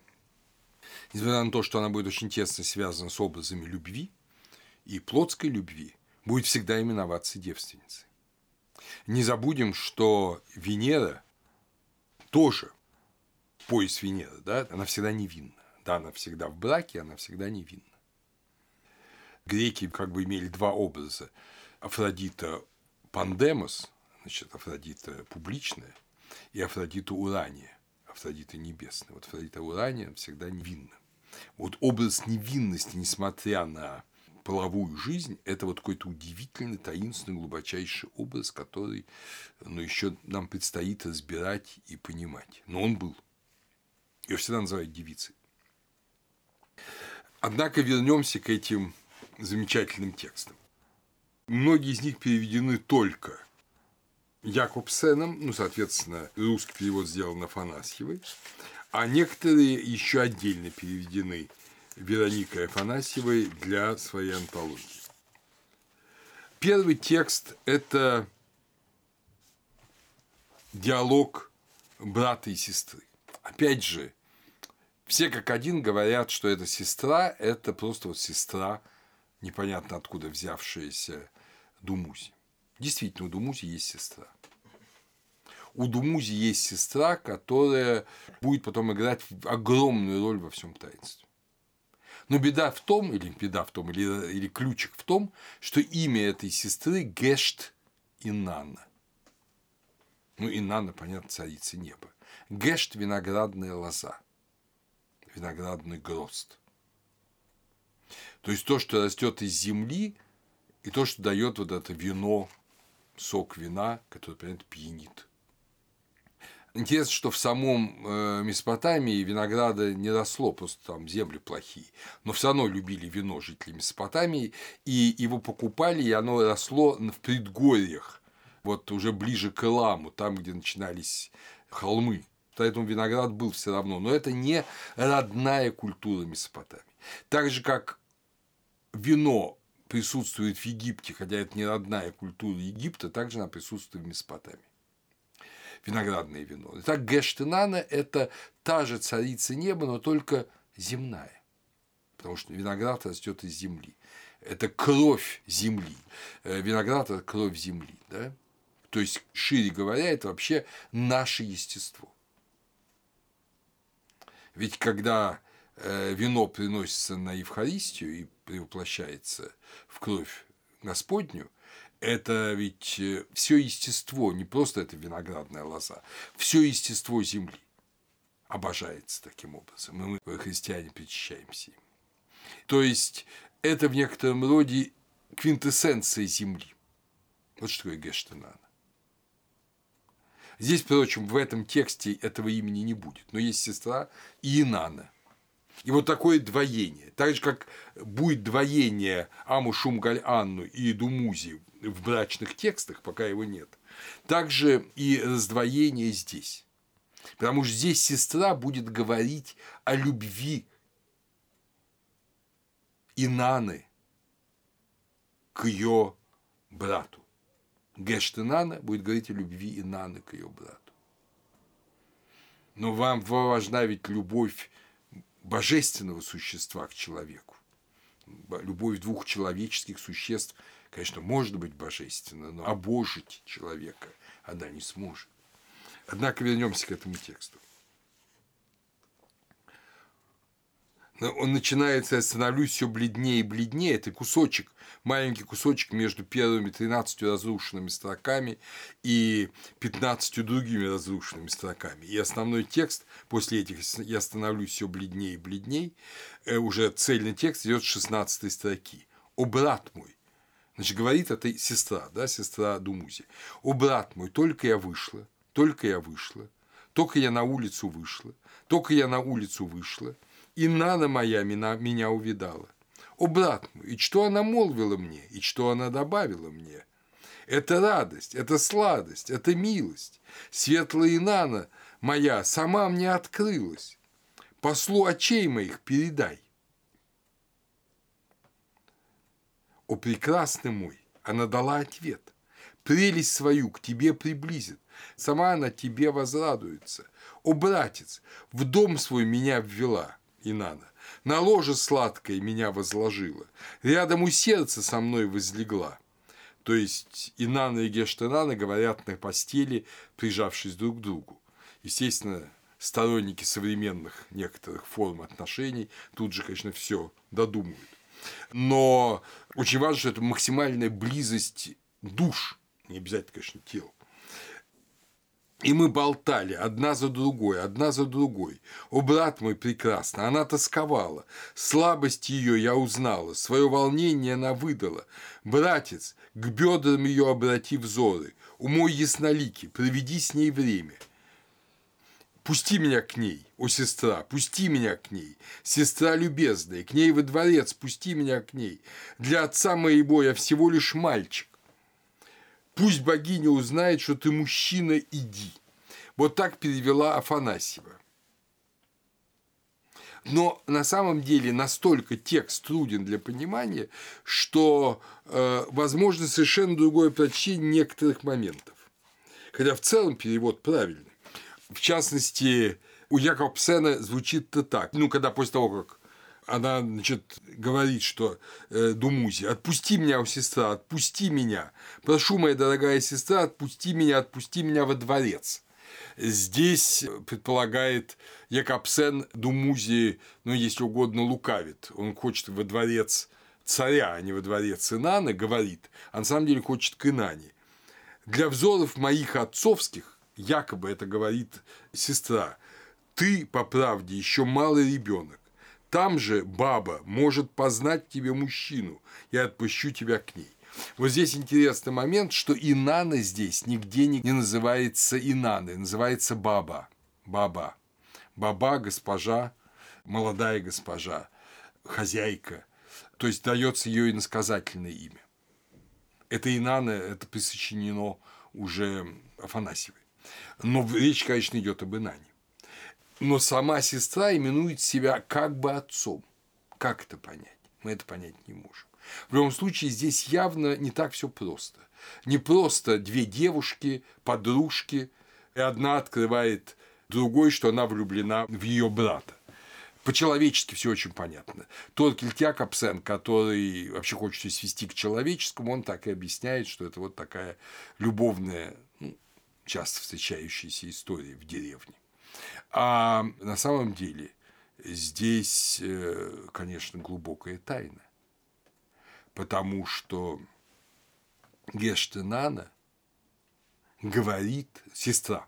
несмотря на то, что она будет очень тесно связана с образами любви и плотской любви, будет всегда именоваться девственницей. Не забудем, что Венера тоже, пояс Венеры, да, она всегда невинна. Да, она всегда в браке, она всегда невинна. Греки как бы имели два образа. Афродита Пандемос, значит, Афродита публичная, и Афродита Урания, Афродита небесная. Вот Афродита Урания всегда невинна. Вот образ невинности, несмотря на половую жизнь, это вот какой-то удивительный, таинственный, глубочайший образ, который ну, еще нам предстоит разбирать и понимать. Но он был. Ее всегда называют девицей. Однако вернемся к этим замечательным текстам. Многие из них переведены только Якобсеном, ну, соответственно, русский перевод сделан Афанасьевой, а некоторые еще отдельно переведены Вероникой Афанасьевой для своей антологии. Первый текст – это диалог брата и сестры. Опять же, все как один говорят, что эта сестра – это просто вот сестра, непонятно откуда взявшаяся Думузи. Действительно, у Думузи есть сестра. У Думузи есть сестра, которая будет потом играть огромную роль во всем таинстве. Но беда в том, или беда в том, или, или ключик в том, что имя этой сестры Гешт Инанна. Ну, Инанна, понятно, царица неба. Гешт – виноградная лоза – виноградный грозд. То есть то, что растет из земли, и то, что дает вот это вино, сок вина, который, понятно, пьянит. Интересно, что в самом э, Месопотамии винограда не росло, просто там земли плохие. Но все равно любили вино жители Месопотамии, и его покупали, и оно росло в предгорьях, вот уже ближе к Эламу, там, где начинались холмы поэтому виноград был все равно. Но это не родная культура Месопотамии. Так же, как вино присутствует в Египте, хотя это не родная культура Египта, также она присутствует в Месопотамии. Виноградное вино. Итак, Гештенана – это та же царица неба, но только земная. Потому что виноград растет из земли. Это кровь земли. Э, виноград – это кровь земли. Да? То есть, шире говоря, это вообще наше естество. Ведь когда э, вино приносится на Евхаристию и превоплощается в кровь Господню, это ведь э, все естество, не просто это виноградная лоза, все естество земли обожается таким образом, и мы, христиане, причащаемся им. То есть это в некотором роде квинтэссенция земли. Вот что такое Гештенана. Здесь, впрочем, в этом тексте этого имени не будет, но есть сестра Инана. И вот такое двоение. Так же, как будет двоение Аму Шумгаль Анну и Думузи в брачных текстах, пока его нет, также и раздвоение здесь. Потому что здесь сестра будет говорить о любви Инаны к ее брату. Гештенана будет говорить о любви Инаны к ее брату. Но вам важна ведь любовь божественного существа к человеку. Любовь двух человеческих существ, конечно, может быть божественна, но обожить человека она не сможет. Однако вернемся к этому тексту. Он начинается, я становлюсь все бледнее и бледнее. Это кусочек, маленький кусочек между первыми 13 разрушенными строками и 15 другими разрушенными строками. И основной текст после этих я становлюсь все бледнее и бледнее. Э, уже цельный текст идет с 16 строки. О, брат мой, Значит, говорит это сестра, да, сестра Думузи. «О, брат мой, только я вышла, только я вышла, только я на улицу вышла, только я на улицу вышла, и Нана моя меня, меня увидала. О, брат мой, и что она молвила мне, и что она добавила мне? Это радость, это сладость, это милость. Светлая Инана моя сама мне открылась. Послу очей моих передай. О, прекрасный мой, она дала ответ. Прелесть свою к тебе приблизит, сама она тебе возрадуется. О, братец, в дом свой меня ввела, Инана, на ложе сладкое меня возложила, рядом у сердца со мной возлегла. То есть Инана и Гештенана говорят на постели, прижавшись друг к другу. Естественно, сторонники современных некоторых форм отношений тут же, конечно, все додумают. Но очень важно, что это максимальная близость душ, не обязательно, конечно, тел. И мы болтали одна за другой, одна за другой. О, брат мой прекрасно, она тосковала. Слабость ее я узнала, свое волнение она выдала. Братец, к бедрам ее обрати взоры, умой яснолики, проведи с ней время – Пусти меня к ней, о сестра, пусти меня к ней, сестра любезная, к ней во дворец, пусти меня к ней. Для отца моего я всего лишь мальчик. Пусть богиня узнает, что ты мужчина, иди. Вот так перевела Афанасьева. Но на самом деле настолько текст труден для понимания, что э, возможно совершенно другое прочтение некоторых моментов. Хотя в целом перевод правильный. В частности, у Якобсена звучит-то так. Ну, когда после того, как она, значит, говорит, что э, Думузи, отпусти меня, сестра, отпусти меня. Прошу, моя дорогая сестра, отпусти меня, отпусти меня во дворец. Здесь предполагает Якобсен Думузи, ну, если угодно, лукавит. Он хочет во дворец царя, а не во дворец Инана, говорит, а на самом деле хочет к Инане. Для взоров моих отцовских якобы это говорит сестра, ты, по правде, еще малый ребенок. Там же баба может познать тебе мужчину, я отпущу тебя к ней. Вот здесь интересный момент, что Инана здесь нигде не называется Инаной, называется баба. Баба. Баба, госпожа, молодая госпожа, хозяйка. То есть дается ее иносказательное имя. Это Инана, это присочинено уже Афанасьевой. Но речь, конечно, идет об Инане. Но сама сестра именует себя как бы отцом. Как это понять? Мы это понять не можем. В любом случае, здесь явно не так все просто. Не просто две девушки, подружки, и одна открывает другой, что она влюблена в ее брата. По-человечески все очень понятно. Тот Кельтяк Апсен, который вообще хочет свести к человеческому, он так и объясняет, что это вот такая любовная часто встречающиеся истории в деревне. А на самом деле здесь, э, конечно, глубокая тайна, потому что Гештенана говорит, сестра,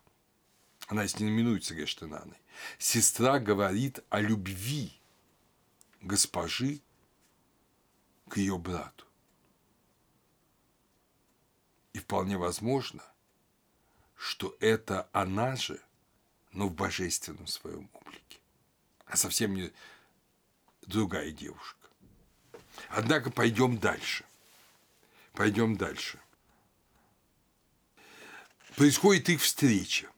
она здесь не именуется Гештенаной, сестра говорит о любви госпожи к ее брату. И вполне возможно, что это она же, но в божественном своем облике, а совсем не другая девушка. Однако пойдем дальше. Пойдем дальше. Происходит их встреча.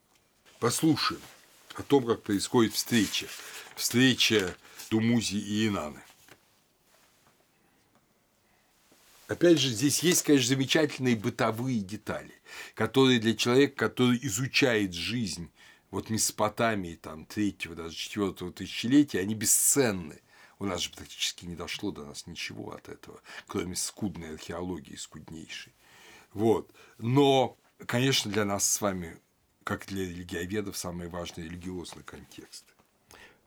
Послушаем о том, как происходит встреча. Встреча Думузи и Инаны. Опять же, здесь есть, конечно, замечательные бытовые детали, которые для человека, который изучает жизнь вот Месопотамии там третьего, даже четвертого тысячелетия, они бесценны. У нас же практически не дошло до нас ничего от этого, кроме скудной археологии, скуднейшей. Вот. Но, конечно, для нас с вами, как для религиоведов, самый важный религиозный контекст.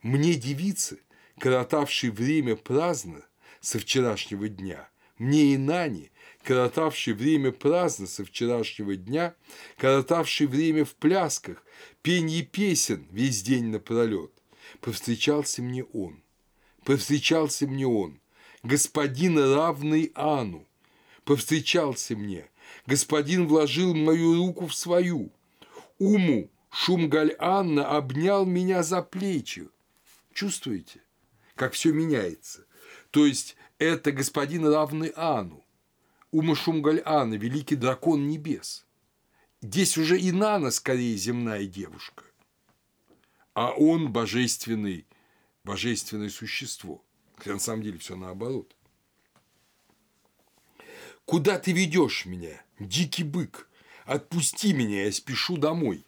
Мне девицы, коротавший время праздно со вчерашнего дня, мне и Нани, коротавший время праздно со вчерашнего дня, коротавший время в плясках, пенье песен весь день напролет, повстречался мне он, повстречался мне он, господин равный Ану, повстречался мне, господин вложил мою руку в свою, уму шум Галь-Анна обнял меня за плечи. Чувствуете, как все меняется? То есть это господин равный Ану, Ума Шумгаль-Ана, великий дракон небес. Здесь уже и Нана скорее земная девушка, а он божественный, божественное существо. Хотя на самом деле все наоборот. Куда ты ведешь меня, дикий бык? Отпусти меня, я спешу домой.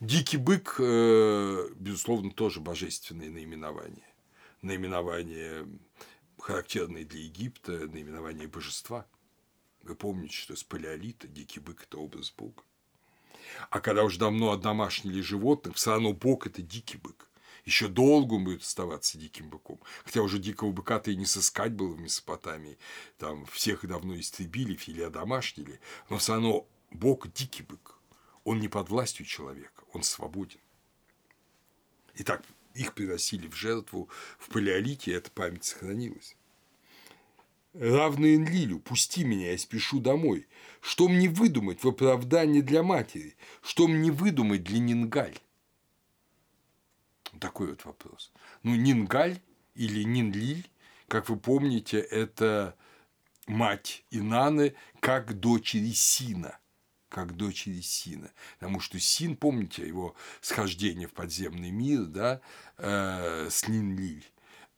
Дикий бык, э, безусловно, тоже божественное наименование. Наименование характерное для Египта, наименование божества. Вы помните, что с палеолита дикий бык – это образ Бога. А когда уже давно одомашнили животных, все равно Бог – это дикий бык. Еще долго он будет оставаться диким быком. Хотя уже дикого быка-то и не сыскать было в Месопотамии. Там всех давно истребили или одомашнили. Но все равно Бог – дикий бык. Он не под властью человека, он свободен. Итак, их приносили в жертву в палеолите, и эта память сохранилась. Равный Энлилю, пусти меня, я спешу домой. Что мне выдумать в оправдании для матери? Что мне выдумать для Нингаль? Такой вот вопрос. Ну, Нингаль или Нинлиль, как вы помните, это мать Инаны как дочери Сина как дочери Сина. Потому что Син, помните его схождение в подземный мир, да, э, с Линлиль.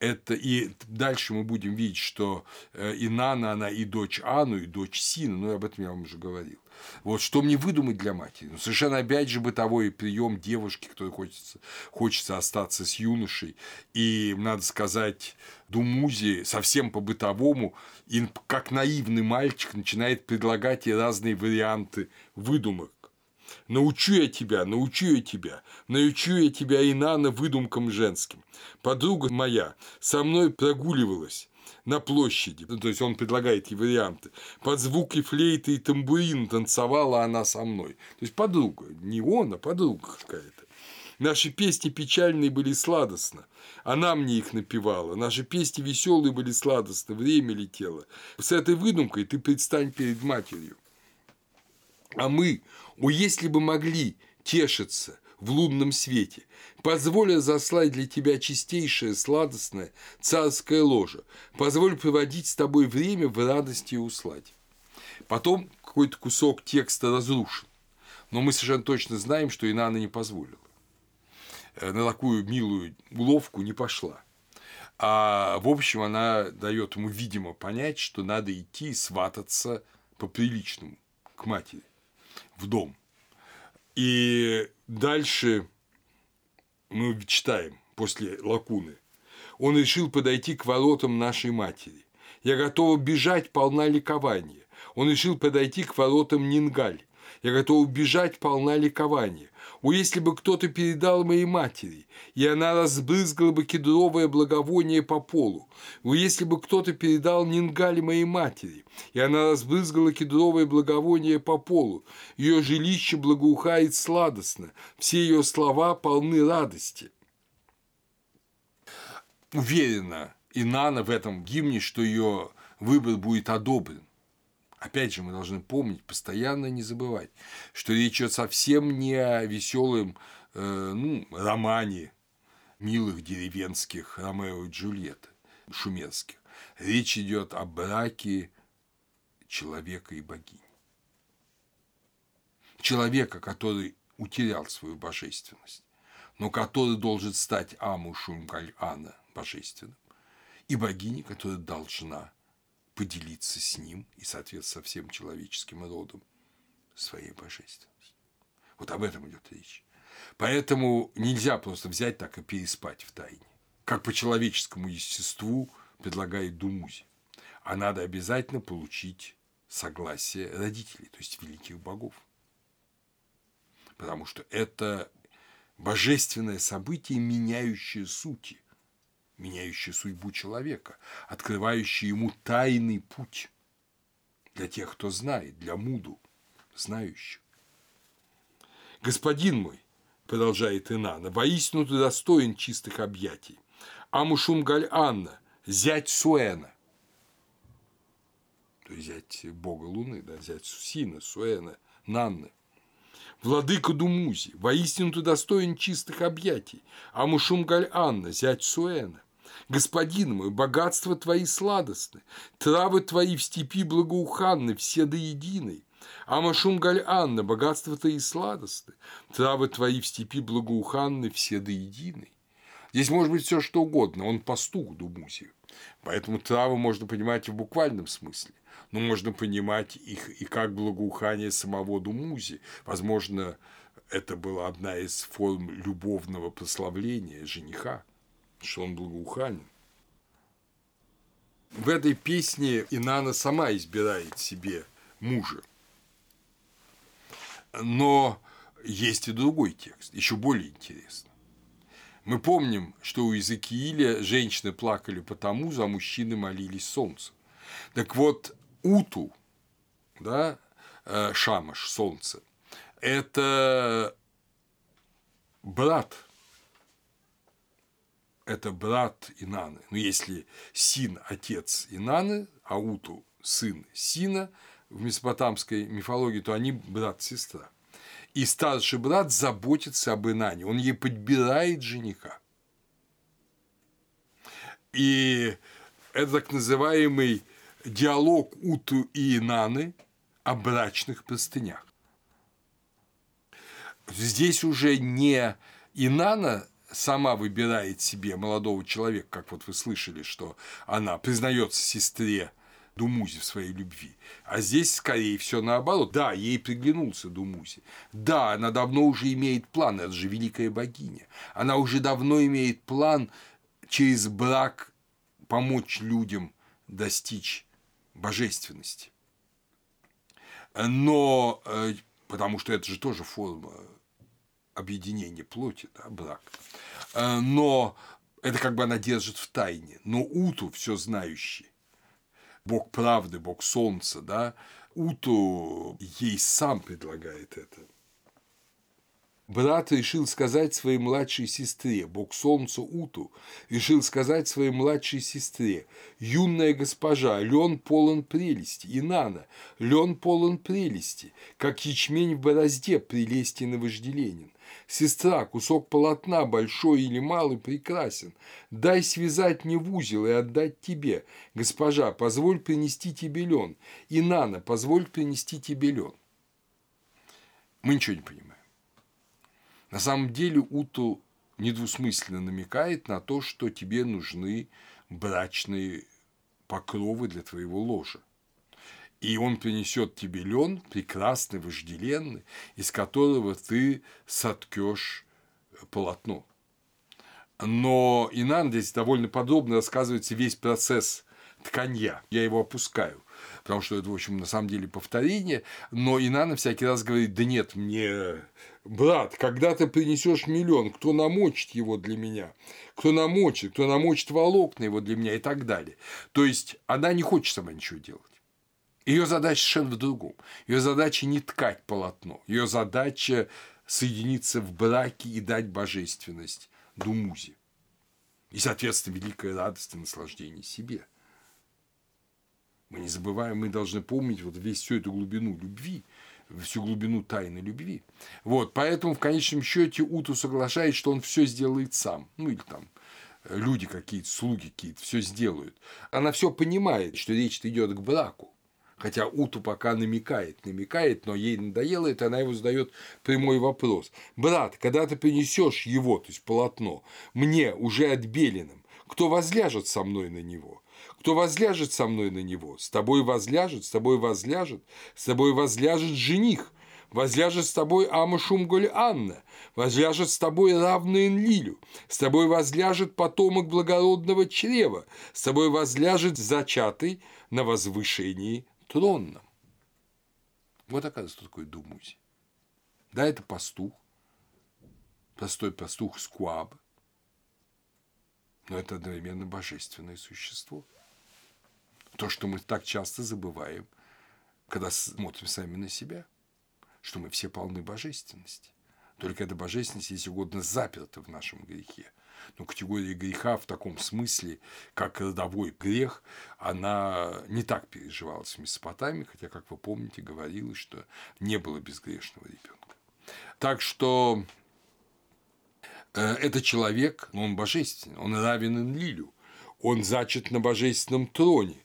Это, и дальше мы будем видеть, что э, Инана, она и дочь Ану, и дочь Сина, ну, об этом я вам уже говорил. Вот что мне выдумать для матери? Ну, совершенно опять же бытовой прием девушки, которой хочется, хочется остаться с юношей. И, надо сказать, Думузи совсем по-бытовому, и как наивный мальчик начинает предлагать ей разные варианты выдумок. Научу я тебя, научу я тебя, научу я тебя и Нана выдумкам женским. Подруга моя со мной прогуливалась, на площади. Ну, то есть он предлагает ей варианты. Под звуки флейты и тамбурин танцевала она со мной. То есть подруга. Не он, а подруга какая-то. Наши песни печальные были сладостно. Она мне их напевала. Наши песни веселые были сладостно. Время летело. С этой выдумкой ты предстань перед матерью. А мы, о, если бы могли тешиться в лунном свете, позволь заслать для тебя чистейшее, сладостное царское ложе, позволь проводить с тобой время в радости и усладе. Потом какой-то кусок текста разрушен, но мы совершенно точно знаем, что Инана не позволила. Э, на такую милую уловку не пошла. А в общем, она дает ему, видимо, понять, что надо идти и свататься по-приличному к матери в дом. И дальше мы читаем после лакуны. Он решил подойти к воротам нашей матери. Я готова бежать, полна ликования. Он решил подойти к воротам Нингаль. Я готова бежать, полна ликования. О, если бы кто-то передал моей матери, и она разбрызгала бы кедровое благовоние по полу. О, если бы кто-то передал Нингали моей матери, и она разбрызгала кедровое благовоние по полу. Ее жилище благоухает сладостно, все ее слова полны радости. Уверена Инана в этом гимне, что ее выбор будет одобрен. Опять же, мы должны помнить, постоянно не забывать, что речь идет совсем не о веселом э, ну, романе милых деревенских Ромео и Джульетты, шумерских. Речь идет о браке человека и богини. Человека, который утерял свою божественность, но который должен стать Амушум Гальана божественным, и богини, которая должна поделиться с ним и, соответственно, со всем человеческим родом своей божественностью. Вот об этом идет речь. Поэтому нельзя просто взять так и переспать в тайне. Как по человеческому естеству предлагает Думузи. А надо обязательно получить согласие родителей, то есть великих богов. Потому что это божественное событие, меняющее сути меняющее судьбу человека, открывающее ему тайный путь для тех, кто знает, для муду, знающих. Господин мой, продолжает Инана, воистину ты достоин чистых объятий. Амушумгаль Анна, зять Суэна, то есть зять бога Луны, да, зять Сусина, Суэна, Нанны. Владыка Думузи, воистину ты достоин чистых объятий. Амушумгаль Анна, зять Суэна. Господин мой, богатства твои сладостны, травы твои в степи благоуханны, все до единой. Амашумгаль Анна, богатства твои сладостны, травы твои в степи благоуханны, все до единой. Здесь может быть все что угодно, он пастух Думузи. Поэтому травы можно понимать в буквальном смысле но можно понимать их и как благоухание самого Думузи. Возможно, это была одна из форм любовного прославления жениха, что он благоуханен. В этой песне Инана сама избирает себе мужа. Но есть и другой текст, еще более интересный. Мы помним, что у Иезекииля женщины плакали потому, за мужчины молились солнцу. Так вот, Уту, да, э, Шамаш, солнце, это брат, это брат Инаны. Ну, если Син – отец Инаны, а Уту – сын Сина в месопотамской мифологии, то они брат-сестра. И старший брат заботится об Инане, он ей подбирает жениха. И это так называемый диалог Уту и Инаны о брачных простынях. Здесь уже не Инана сама выбирает себе молодого человека, как вот вы слышали, что она признается сестре Думузи в своей любви. А здесь, скорее всего, наоборот. Да, ей приглянулся Думузи. Да, она давно уже имеет план, это же великая богиня. Она уже давно имеет план через брак помочь людям достичь божественности. Но, э, потому что это же тоже форма объединения плоти, да, брак. Э, но это как бы она держит в тайне. Но Уту, все знающий, Бог правды, Бог солнца, да, Уту ей сам предлагает это брат решил сказать своей младшей сестре, бог солнца Уту, решил сказать своей младшей сестре, юная госпожа, лен полон прелести, Инана, лен полон прелести, как ячмень в борозде прелестен и вожделенен. Сестра, кусок полотна, большой или малый, прекрасен. Дай связать мне в узел и отдать тебе. Госпожа, позволь принести тебе лен. Инана, позволь принести тебе лен. Мы ничего не понимаем. На самом деле Уту недвусмысленно намекает на то, что тебе нужны брачные покровы для твоего ложа. И он принесет тебе лен, прекрасный, вожделенный, из которого ты соткешь полотно. Но Инан здесь довольно подробно рассказывается весь процесс тканья. Я его опускаю, потому что это, в общем, на самом деле повторение. Но Инан всякий раз говорит, да нет, мне брат, когда ты принесешь миллион, кто намочит его для меня, кто намочит, кто намочит волокна его для меня и так далее. То есть она не хочет сама ничего делать. Ее задача совершенно в другом. Ее задача не ткать полотно. Ее задача соединиться в браке и дать божественность Думузе. И, соответственно, великая радость и наслаждение себе. Мы не забываем, мы должны помнить вот весь всю эту глубину любви, всю глубину тайны любви. Вот, поэтому в конечном счете Уту соглашает, что он все сделает сам. Ну или там э, люди какие-то, слуги какие-то, все сделают. Она все понимает, что речь идет к браку. Хотя Уту пока намекает, намекает, но ей надоело это, она его задает прямой вопрос. Брат, когда ты принесешь его, то есть полотно, мне уже отбеленным, кто возляжет со мной на него? Кто возляжет со мной на него? С тобой возляжет, с тобой возляжет, с тобой возляжет жених, возляжет с тобой Амашумголь Анна, возляжет с тобой равный Энлилю, с тобой возляжет потомок благородного чрева, с тобой возляжет зачатый на возвышении тронном. Вот оказывается, что такое Думузи. Да, это пастух, простой пастух Скуаб, но это одновременно божественное существо. То, что мы так часто забываем, когда смотрим сами на себя, что мы все полны божественности. Только эта божественность, если угодно, заперта в нашем грехе. Но категория греха в таком смысле, как родовой грех, она не так переживалась в Месопотамии, хотя, как вы помните, говорилось, что не было безгрешного ребенка. Так что э, это человек, он божественный, он равен Энлилю, он зачат на божественном троне,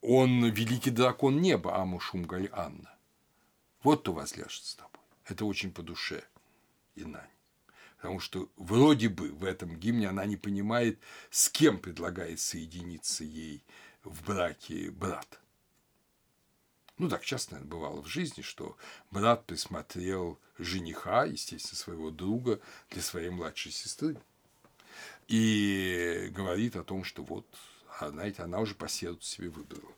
он великий дракон неба, Амушумгаль Анна. Вот кто возляжет с тобой. Это очень по душе Инань. Потому что вроде бы в этом гимне она не понимает, с кем предлагает соединиться ей в браке брат. Ну, так часто, наверное, бывало в жизни, что брат присмотрел жениха, естественно, своего друга для своей младшей сестры. И говорит о том, что вот, а, знаете, она уже по сердцу себе выбрала.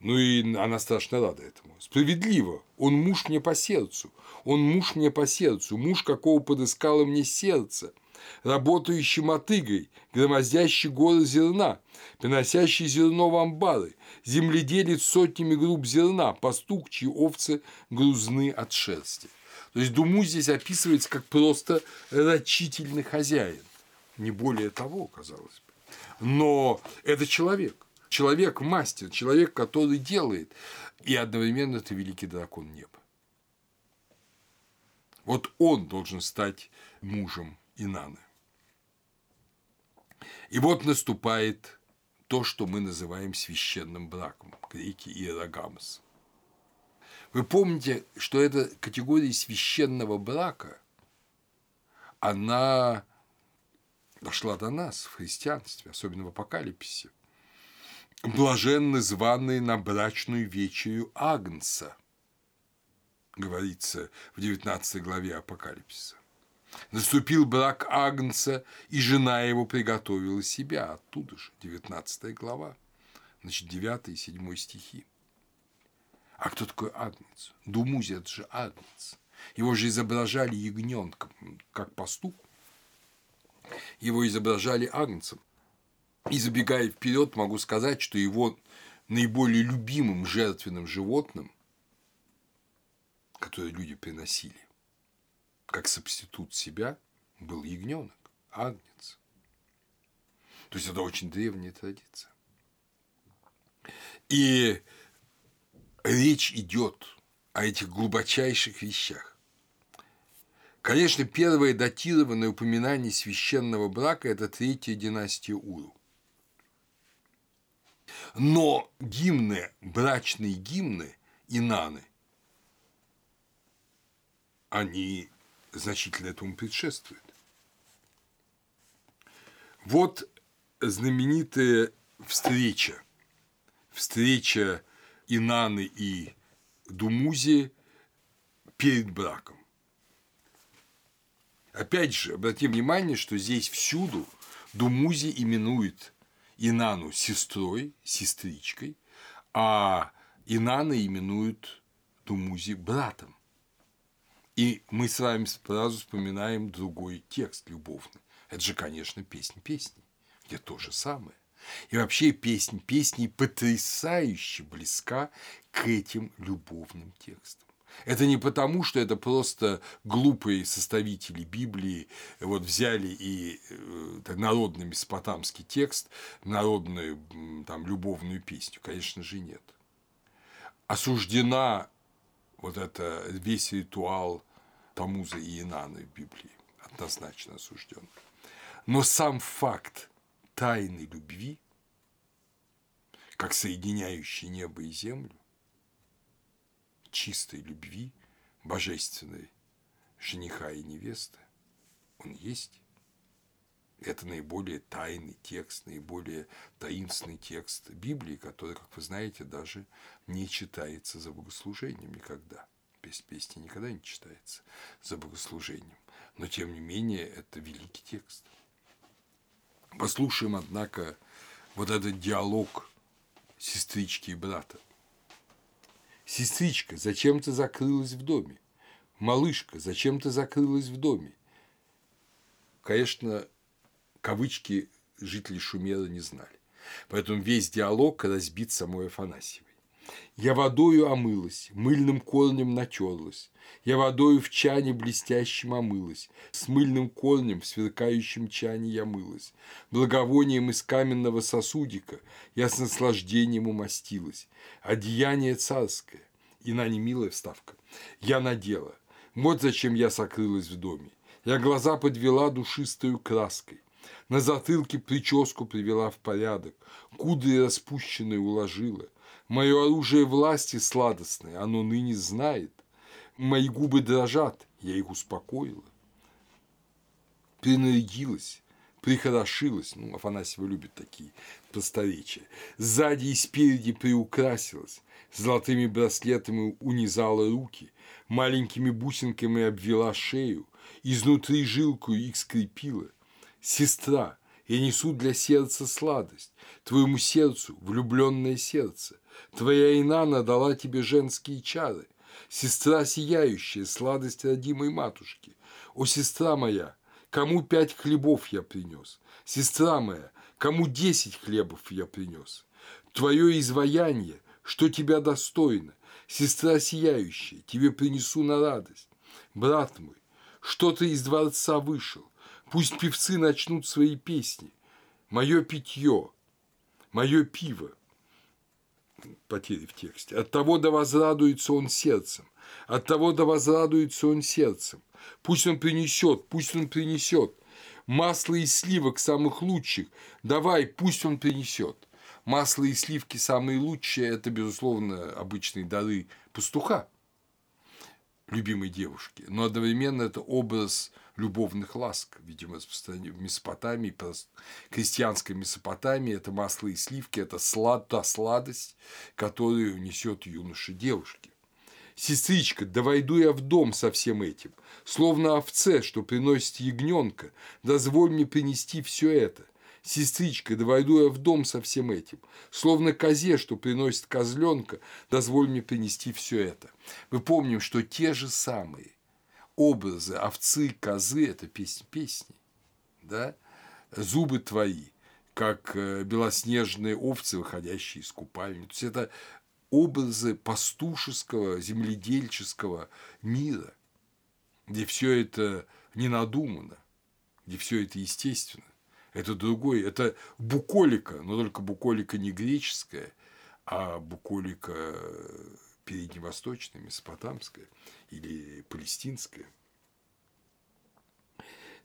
Ну и она страшно рада этому. Справедливо. Он муж мне по сердцу. Он муж мне по сердцу. Муж, какого подыскало мне сердце. Работающий мотыгой, громоздящий горы зерна, приносящий зерно в амбары, земледелец сотнями груб зерна, пастух, чьи овцы грузны от шерсти. То есть Думу здесь описывается как просто рачительный хозяин. Не более того, казалось бы. Но это человек. Человек мастер, человек, который делает. И одновременно это великий дракон неба. Вот он должен стать мужем Инаны. И вот наступает то, что мы называем священным браком, греки иерогамос. Вы помните, что эта категория священного брака, она дошла до нас в христианстве, особенно в апокалипсисе блаженны званые на брачную вечерю Агнца, говорится в 19 главе Апокалипсиса. Наступил брак Агнца, и жена его приготовила себя. Оттуда же, 19 глава, значит, 9 и 7 стихи. А кто такой Агнец? Думузи – это же Агнец. Его же изображали ягненком, как пастух. Его изображали Агнцем. И забегая вперед, могу сказать, что его наиболее любимым жертвенным животным, которое люди приносили, как субститут себя, был ягненок, агнец. То есть это очень древняя традиция. И речь идет о этих глубочайших вещах. Конечно, первое датированное упоминание священного брака – это третья династия Уру. Но гимны, брачные гимны Инаны, они значительно этому предшествуют. Вот знаменитая встреча, встреча Инаны и Думузи перед браком. Опять же, обратим внимание, что здесь всюду Думузи именует Инану сестрой, сестричкой, а Инана именуют Думузи братом. И мы с вами сразу вспоминаем другой текст любовный. Это же, конечно, песнь песни, где то же самое. И вообще песнь песней потрясающе близка к этим любовным текстам. Это не потому, что это просто глупые составители Библии вот взяли и э, так, народный месопотамский текст, народную там, любовную песню. Конечно же, нет. Осуждена вот это весь ритуал Тамуза и Инаны в Библии. Однозначно осужден. Но сам факт тайны любви, как соединяющий небо и землю, чистой любви, божественной жениха и невесты, он есть. Это наиболее тайный текст, наиболее таинственный текст Библии, который, как вы знаете, даже не читается за богослужением никогда. Песнь песни никогда не читается за богослужением. Но, тем не менее, это великий текст. Послушаем, однако, вот этот диалог сестрички и брата. Сестричка, зачем ты закрылась в доме? Малышка, зачем ты закрылась в доме? Конечно, кавычки жители Шумера не знали. Поэтому весь диалог разбит самой Афанасьевой. Я водою омылась, мыльным корнем натерлась, Я водою в чане блестящем омылась, С мыльным корнем в сверкающем чане я мылась, Благовонием из каменного сосудика Я с наслаждением умастилась, Одеяние царское, и на немилая вставка, Я надела, вот зачем я сокрылась в доме, Я глаза подвела душистою краской, на затылке прическу привела в порядок, кудри распущенные уложила, Мое оружие власти сладостное, оно ныне знает. Мои губы дрожат, я их успокоила. Принарядилась, прихорошилась, ну, Афанасьева любит такие просторечия, сзади и спереди приукрасилась, золотыми браслетами унизала руки, маленькими бусинками обвела шею, изнутри жилку их скрепила. Сестра, я несу для сердца сладость, твоему сердцу влюбленное сердце, Твоя Инана дала тебе женские чары, Сестра сияющая, сладость родимой матушки. О, сестра моя, кому пять хлебов я принес? Сестра моя, кому десять хлебов я принес? Твое изваяние, что тебя достойно, Сестра сияющая, тебе принесу на радость. Брат мой, что ты из дворца вышел, Пусть певцы начнут свои песни. Мое питье, мое пиво, потери в тексте. От того да возрадуется он сердцем. От того да возрадуется он сердцем. Пусть он принесет, пусть он принесет. Масло и сливок самых лучших. Давай, пусть он принесет. Масло и сливки самые лучшие – это, безусловно, обычные дары пастуха, любимой девушки. Но одновременно это образ любовных ласк, видимо, в Месопотамии, крестьянской Месопотамии, это масло и сливки, это слад, та сладость, которую несет юноша девушке. Сестричка, да войду я в дом со всем этим, словно овце, что приносит ягненка, дозволь мне принести все это. Сестричка, да войду я в дом со всем этим, словно козе, что приносит козленка, дозволь мне принести все это. Мы помним, что те же самые образы овцы, козы – это песни песни, да? Зубы твои, как э, белоснежные овцы, выходящие из купальни. То есть это образы пастушеского, земледельческого мира, где все это не надумано, где все это естественно. Это другой, это буколика, но только буколика не греческая, а буколика передневосточная, месопотамская или палестинская.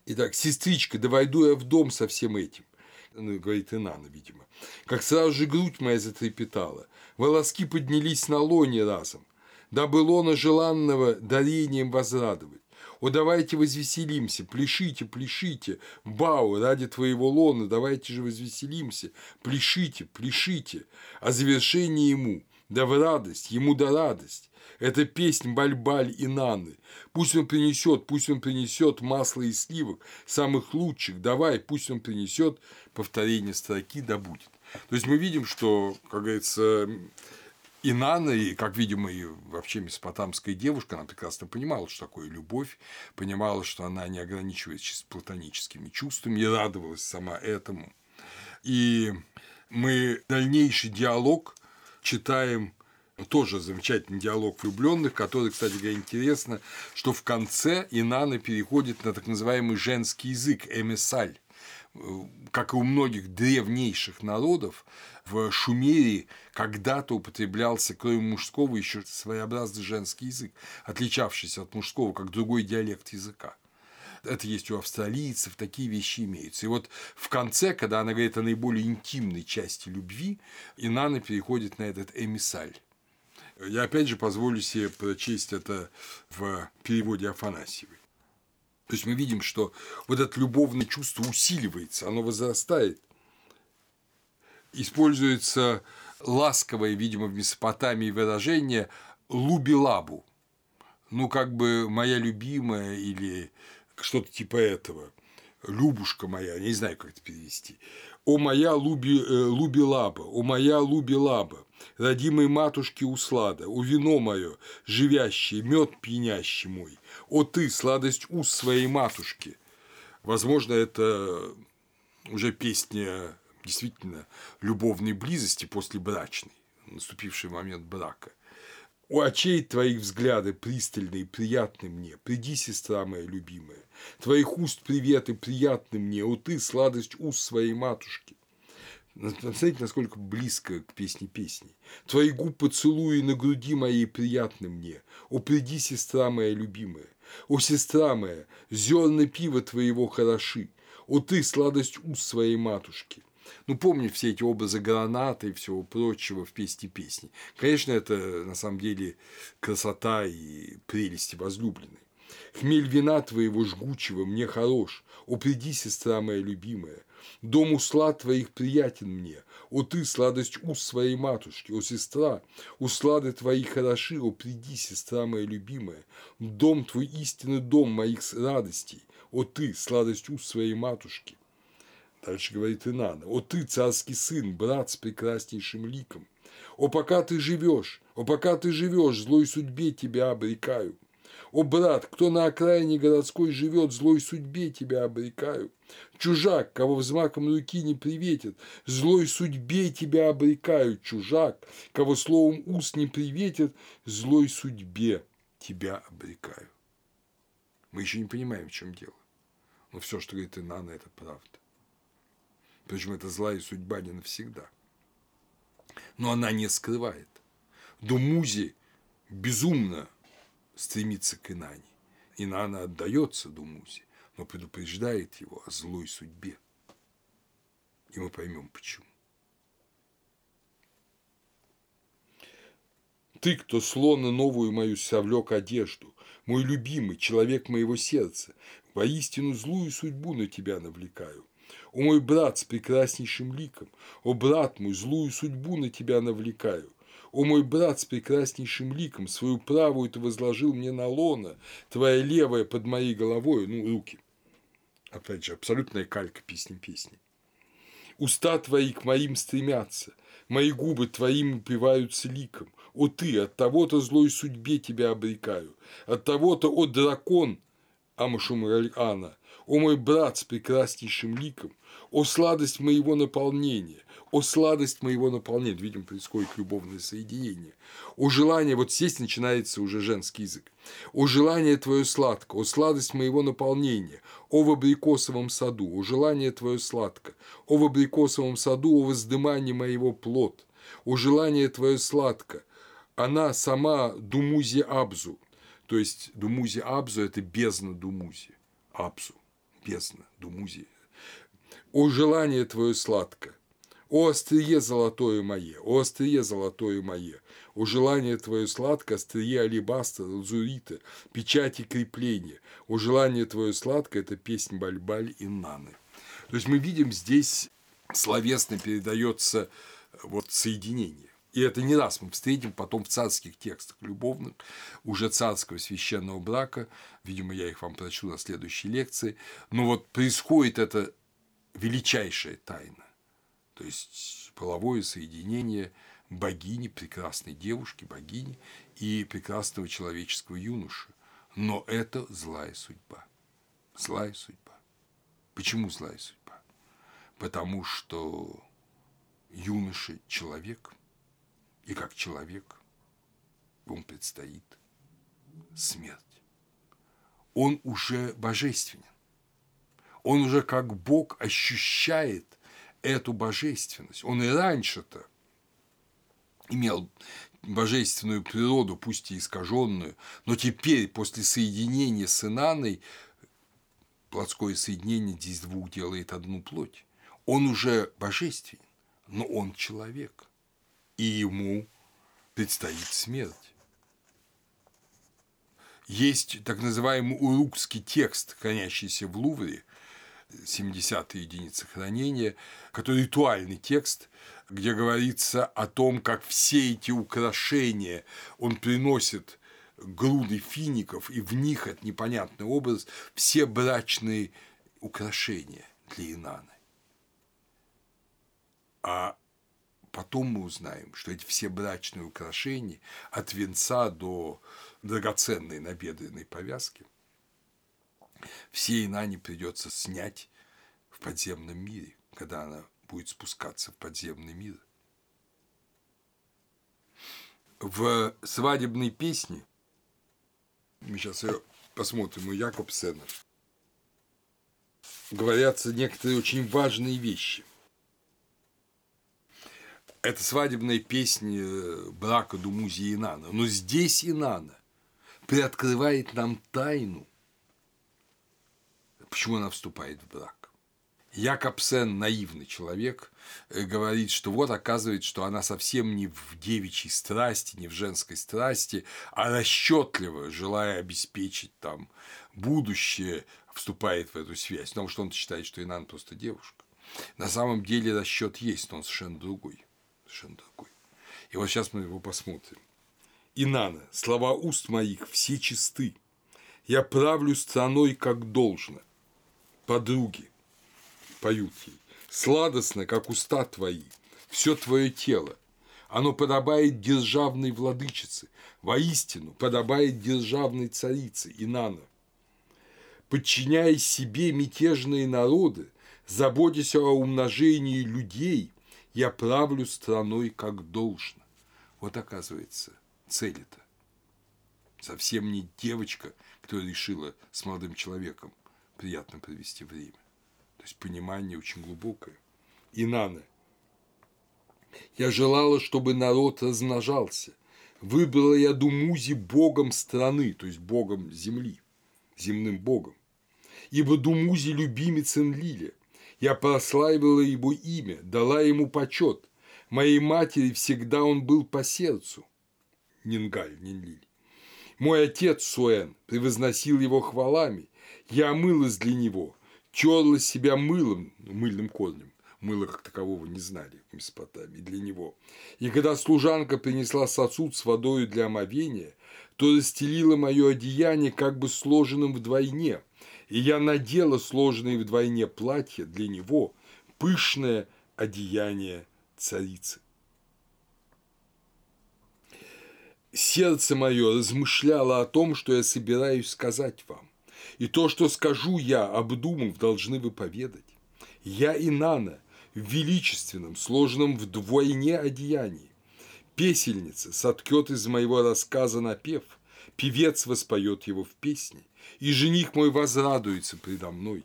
Итак, сестричка, да войду я в дом со всем этим. Ну, говорит Инана, видимо. Как сразу же грудь моя затрепетала, волоски поднялись на лоне разом, дабы лона желанного дарением возрадовать. О, давайте возвеселимся, пляшите, пляшите, Бау, ради твоего лона, давайте же возвеселимся, пляшите, пляшите, о завершении ему, да в радость, ему да радость. Это песнь Бальбаль и Наны. Пусть он принесет, пусть он принесет масло и сливок, самых лучших, давай, пусть он принесет повторение строки, да будет. То есть мы видим, что, как говорится, и Нана, и, как видимо, и вообще месопотамская девушка, она прекрасно понимала, что такое любовь, понимала, что она не ограничивается чисто платоническими чувствами, и радовалась сама этому. И мы дальнейший диалог читаем тоже замечательный диалог влюбленных, который, кстати говоря, интересно, что в конце Инана переходит на так называемый женский язык эмисаль. Как и у многих древнейших народов, в Шумерии когда-то употреблялся, кроме мужского, еще своеобразный женский язык, отличавшийся от мужского, как другой диалект языка. Это есть у австралийцев, такие вещи имеются. И вот в конце, когда она говорит о наиболее интимной части любви, Инана переходит на этот эмисаль. Я опять же позволю себе прочесть это в переводе Афанасьевой. То есть мы видим, что вот это любовное чувство усиливается, оно возрастает. Используется ласковое, видимо, в Месопотамии выражение «лубилабу». Ну, как бы «моя любимая» или что-то типа этого. «Любушка моя», не знаю, как это перевести. «О моя луби, э, лубилаба, о моя лубилаба, родимой матушки услада, о вино мое, живящий, мед пьянящий мой, о ты, сладость уст своей матушки». Возможно, это уже песня действительно любовной близости после брачной, наступивший момент брака. У очей твоих взгляды пристальные, приятны мне. Приди, сестра моя любимая. Твоих уст приветы приятны мне. О ты, сладость уст своей матушки. Посмотрите, насколько близко к песне песней. Твои губ поцелуи на груди моей приятны мне. О, приди, сестра моя любимая. О, сестра моя, зерна пива твоего хороши. О, ты, сладость уст своей матушки. Ну, помню все эти образы граната и всего прочего в песне песни. Конечно, это на самом деле красота и прелести возлюбленной. Хмель вина твоего жгучего мне хорош, о, приди, сестра моя любимая, Дом услад твоих приятен мне, о ты, сладость уст своей матушки, о сестра, услады твои хороши, о приди, сестра моя любимая, дом твой истинный дом моих радостей, о ты, сладость уст своей матушки. Дальше говорит Инана, о ты, царский сын, брат с прекраснейшим ликом, о пока ты живешь, о пока ты живешь, злой судьбе тебя обрекаю, о, брат, кто на окраине городской живет, злой судьбе тебя обрекаю. Чужак, кого взмаком руки не приветят, злой судьбе тебя обрекаю. Чужак, кого словом уст не приветят, злой судьбе тебя обрекаю. Мы еще не понимаем, в чем дело. Но все, что говорит Инана, это правда. Причем это злая судьба не навсегда. Но она не скрывает. Думузи безумно стремится к Инане. Инана отдается Думузе, но предупреждает его о злой судьбе. И мы поймем почему. Ты, кто слона новую мою совлек одежду, мой любимый, человек моего сердца, воистину злую судьбу на тебя навлекаю. О мой брат с прекраснейшим ликом, о брат мой, злую судьбу на тебя навлекаю. О мой брат с прекраснейшим ликом, свою правую ты возложил мне на лона, твоя левая под моей головой, ну, руки. Опять же, абсолютная калька песни песни. Уста твои к моим стремятся, мои губы твоим упиваются ликом. О ты, от того-то злой судьбе тебя обрекаю, от того-то, о дракон, Амашумральана, о мой брат с прекраснейшим ликом, о сладость моего наполнения, о сладость моего наполнения. Видим, происходит любовное соединение. О желание, вот здесь начинается уже женский язык. О желание твое сладко, о сладость моего наполнения, о в абрикосовом саду, о желание твое сладко, о в абрикосовом саду, о воздымании моего плод, о желание твое сладко. Она сама Думузи Абзу, то есть Думузи Абзу – это бездна Думузи, Абзу, бездна Думузи. О желание твое сладко, о острие золотое мое, о острие золотое мое, о желание твое сладко, острие алебастра, лазурита, печати крепления, о желание твое сладко – это песнь бальбале Инанны. То есть мы видим здесь словесно передается вот соединение. И это не раз мы встретим потом в царских текстах любовных, уже царского священного брака. Видимо, я их вам прочту на следующей лекции. Но вот происходит это величайшая тайна то есть половое соединение богини, прекрасной девушки, богини и прекрасного человеческого юноши. Но это злая судьба. Злая судьба. Почему злая судьба? Потому что юноша – человек, и как человек ему предстоит смерть. Он уже божественен. Он уже как Бог ощущает эту божественность. Он и раньше-то имел божественную природу, пусть и искаженную, но теперь, после соединения с Инаной, плотское соединение здесь двух делает одну плоть. Он уже божественен, но он человек, и ему предстоит смерть. Есть так называемый урукский текст, хранящийся в Лувре, 70 единицы хранения, который ритуальный текст, где говорится о том, как все эти украшения он приносит груды фиников, и в них, это непонятный образ, все брачные украшения для Инаны. А потом мы узнаем, что эти все брачные украшения от венца до драгоценной набедренной повязки всей Инане придется снять в подземном мире, когда она будет спускаться в подземный мир. В свадебной песне, мы сейчас ее посмотрим у Якобсена, говорятся некоторые очень важные вещи. Это свадебная песня брака Думузи и Инана. Но здесь Инана приоткрывает нам тайну, почему она вступает в брак. Якобсен, наивный человек, э, говорит, что вот оказывается, что она совсем не в девичьей страсти, не в женской страсти, а расчетливо, желая обеспечить там будущее, вступает в эту связь, потому что он считает, что Инан просто девушка. На самом деле расчет есть, но он совершенно другой. Совершенно другой. И вот сейчас мы его посмотрим. Инана, слова уст моих все чисты. Я правлю страной, как должно. Подруги, поют ей. Сладостно, как уста твои, все твое тело. Оно подобает державной владычице, воистину подобает державной царице Инана. Подчиняя себе мятежные народы, заботясь о умножении людей, я правлю страной как должно. Вот оказывается, цель-то. Совсем не девочка, которая решила с молодым человеком приятно провести время. То есть понимание очень глубокое. Инана. Я желала, чтобы народ размножался. Выбрала я Думузи богом страны, то есть богом земли, земным богом. Ибо Думузи любимец Энлиля. Я прославила его имя, дала ему почет. Моей матери всегда он был по сердцу. Нингаль, Нинлиль. Мой отец Суэн превозносил его хвалами. Я омылась для него, терла себя мылом, мыльным корнем, мыла как такового не знали в Месопотамии для него. И когда служанка принесла сосуд с водой для омовения, то расстелила мое одеяние как бы сложенным вдвойне, и я надела сложенное вдвойне платье для него, пышное одеяние царицы. Сердце мое размышляло о том, что я собираюсь сказать вам. И то, что скажу я, обдумав, должны вы поведать. Я Инана в величественном, сложенном вдвойне одеянии. Песельница соткет из моего рассказа напев, певец воспоет его в песне, и жених мой возрадуется предо мной.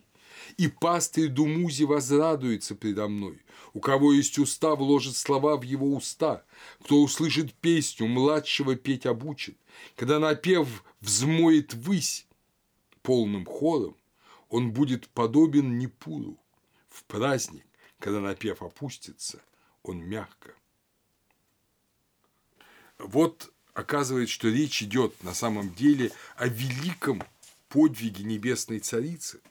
И пастырь Думузи возрадуется предо мной. У кого есть уста, вложит слова в его уста. Кто услышит песню, младшего петь обучит. Когда напев взмоет высь, полным хором, он будет подобен Непуру. В праздник, когда напев опустится, он мягко. Вот оказывается, что речь идет на самом деле о великом подвиге небесной царицы,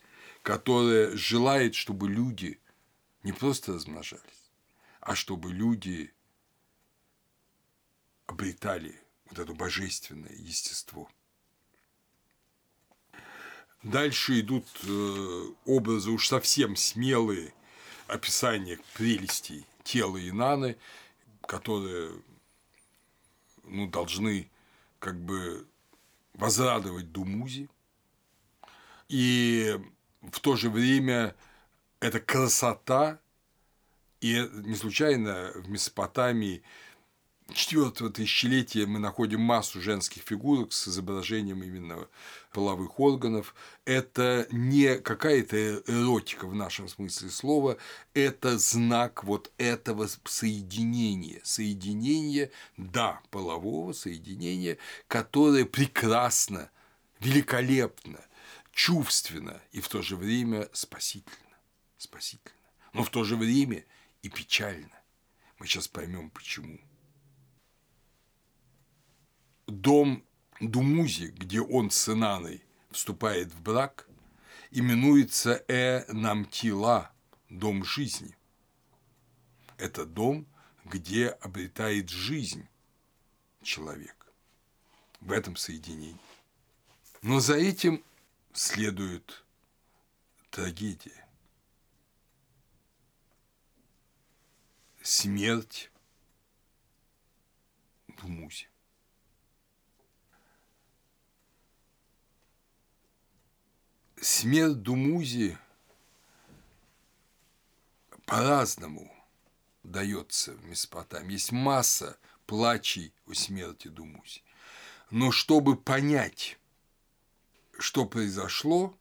которая желает, чтобы люди не просто размножались, а чтобы люди обретали вот это божественное естество – Дальше идут э, образы уж совсем смелые описания прелестей тела Инаны, которые ну, должны как бы возрадовать Думузи. И в то же время эта красота, и не случайно в Месопотамии четвертого тысячелетия мы находим массу женских фигурок с изображением именно половых органов. Это не какая-то эротика в нашем смысле слова, это знак вот этого соединения, соединения, да, полового соединения, которое прекрасно, великолепно, чувственно и в то же время спасительно, спасительно, но в то же время и печально. Мы сейчас поймем почему дом Думузи, где он с Инаной вступает в брак, именуется Э Намтила, дом жизни. Это дом, где обретает жизнь человек в этом соединении. Но за этим следует трагедия. Смерть Думузи. смерть Думузи по-разному дается в Месопотамии. Есть масса плачей о смерти Думузи. Но чтобы понять, что произошло,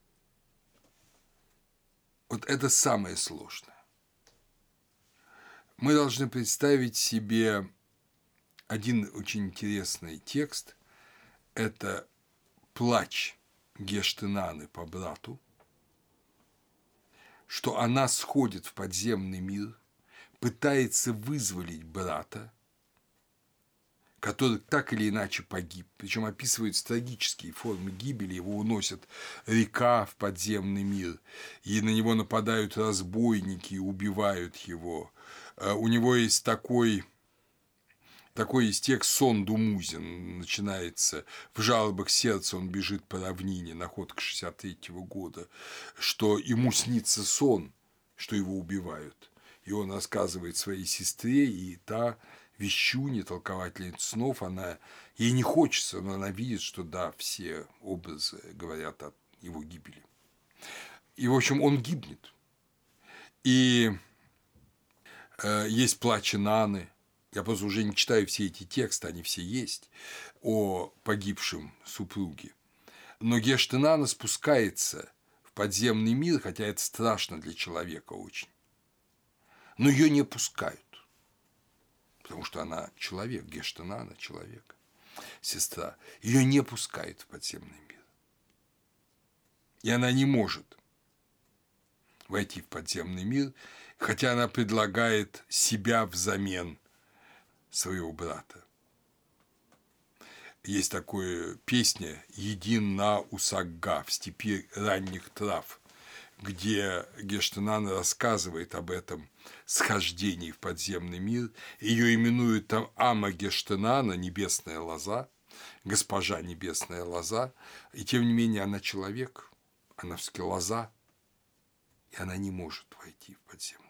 вот это самое сложное. Мы должны представить себе один очень интересный текст. Это плач Гештенаны по брату, что она сходит в подземный мир, пытается вызволить брата, который так или иначе погиб. Причем описываются трагические формы гибели. Его уносят река в подземный мир, и на него нападают разбойники и убивают его. Э, у него есть такой такой есть текст «Сон Думузин» начинается в жалобах сердца, он бежит по равнине, находка 63 -го года, что ему снится сон, что его убивают. И он рассказывает своей сестре, и та вещуни, толковательница снов, она, ей не хочется, но она видит, что да, все образы говорят о его гибели. И, в общем, он гибнет. И э, есть плач Наны, я просто уже не читаю все эти тексты, они все есть, о погибшем супруге. Но Гештенана спускается в подземный мир, хотя это страшно для человека очень. Но ее не пускают, потому что она человек, Гештенана – человек, сестра. Ее не пускают в подземный мир. И она не может войти в подземный мир, хотя она предлагает себя взамен – своего брата. Есть такая песня «Един на усагга» в степи ранних трав, где Гештенан рассказывает об этом схождении в подземный мир. Ее именуют там Ама Гештенана, небесная лоза, госпожа небесная лоза, и тем не менее она человек, она все-таки лоза, и она не может войти в подземный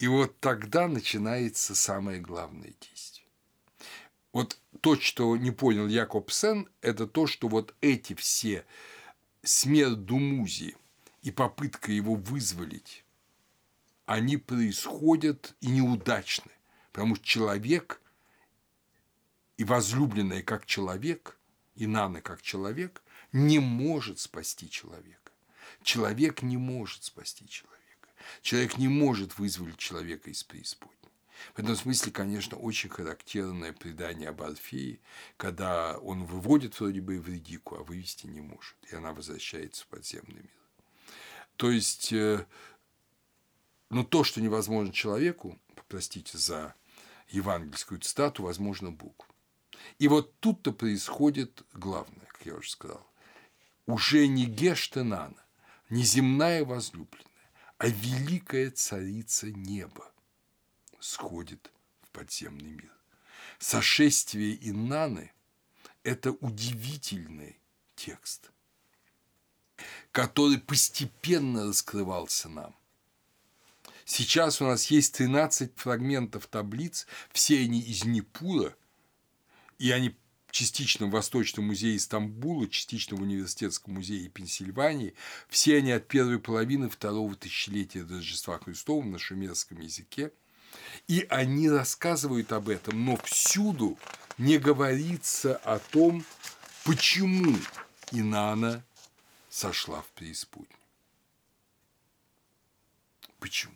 и вот тогда начинается самое главное действие. Вот то, что не понял Якобсен, это то, что вот эти все смерть Думузи и попытка его вызволить, они происходят и неудачны, потому что человек и возлюбленная как человек, и Нана как человек не может спасти человека. Человек не может спасти человека. Человек не может вызволить человека из преисподней. В этом смысле, конечно, очень характерное предание об Орфее, когда он выводит вроде бы Эвредику, а вывести не может, и она возвращается в подземный мир. То есть, э, ну, то, что невозможно человеку, простите за евангельскую цитату, возможно Богу. И вот тут-то происходит главное, как я уже сказал. Уже не Гештенана, не земная возлюбленная, а великая царица неба сходит в подземный мир. Сошествие Иннаны – это удивительный текст, который постепенно раскрывался нам. Сейчас у нас есть 13 фрагментов таблиц, все они из Непура, и они частично в Восточном музее Стамбула, частично в Университетском музее Пенсильвании. Все они от первой половины второго тысячелетия до Рождества Христова на шумерском языке. И они рассказывают об этом, но всюду не говорится о том, почему Инана сошла в преисподнюю. Почему?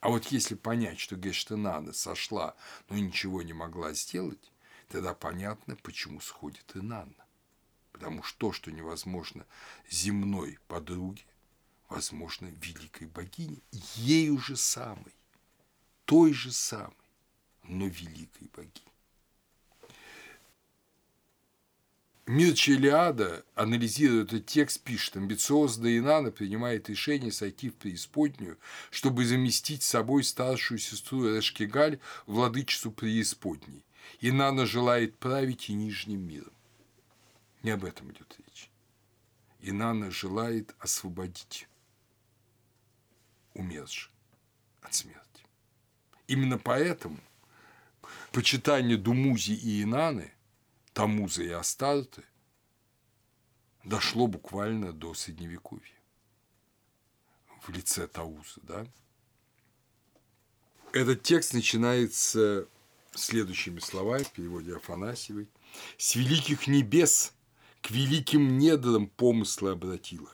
А вот если понять, что Гештенана сошла, но ничего не могла сделать, тогда понятно, почему сходит и Нанна. Потому что то, что невозможно земной подруге, возможно великой богине, ею же самой, той же самой, но великой богине. Мирча Илиада, анализируя этот текст, пишет, амбициозная Инана принимает решение сойти в преисподнюю, чтобы заместить собой старшую сестру Эшкигаль, владычицу преисподней. И Нана желает править и нижним миром. Не об этом идет речь. И Нана желает освободить умерших от смерти. Именно поэтому почитание Думузи и Инаны, Тамуза и Астарты дошло буквально до Средневековья. В лице Тауза, да? Этот текст начинается следующими словами в переводе Афанасьевой. «С великих небес к великим недрам помыслы обратила.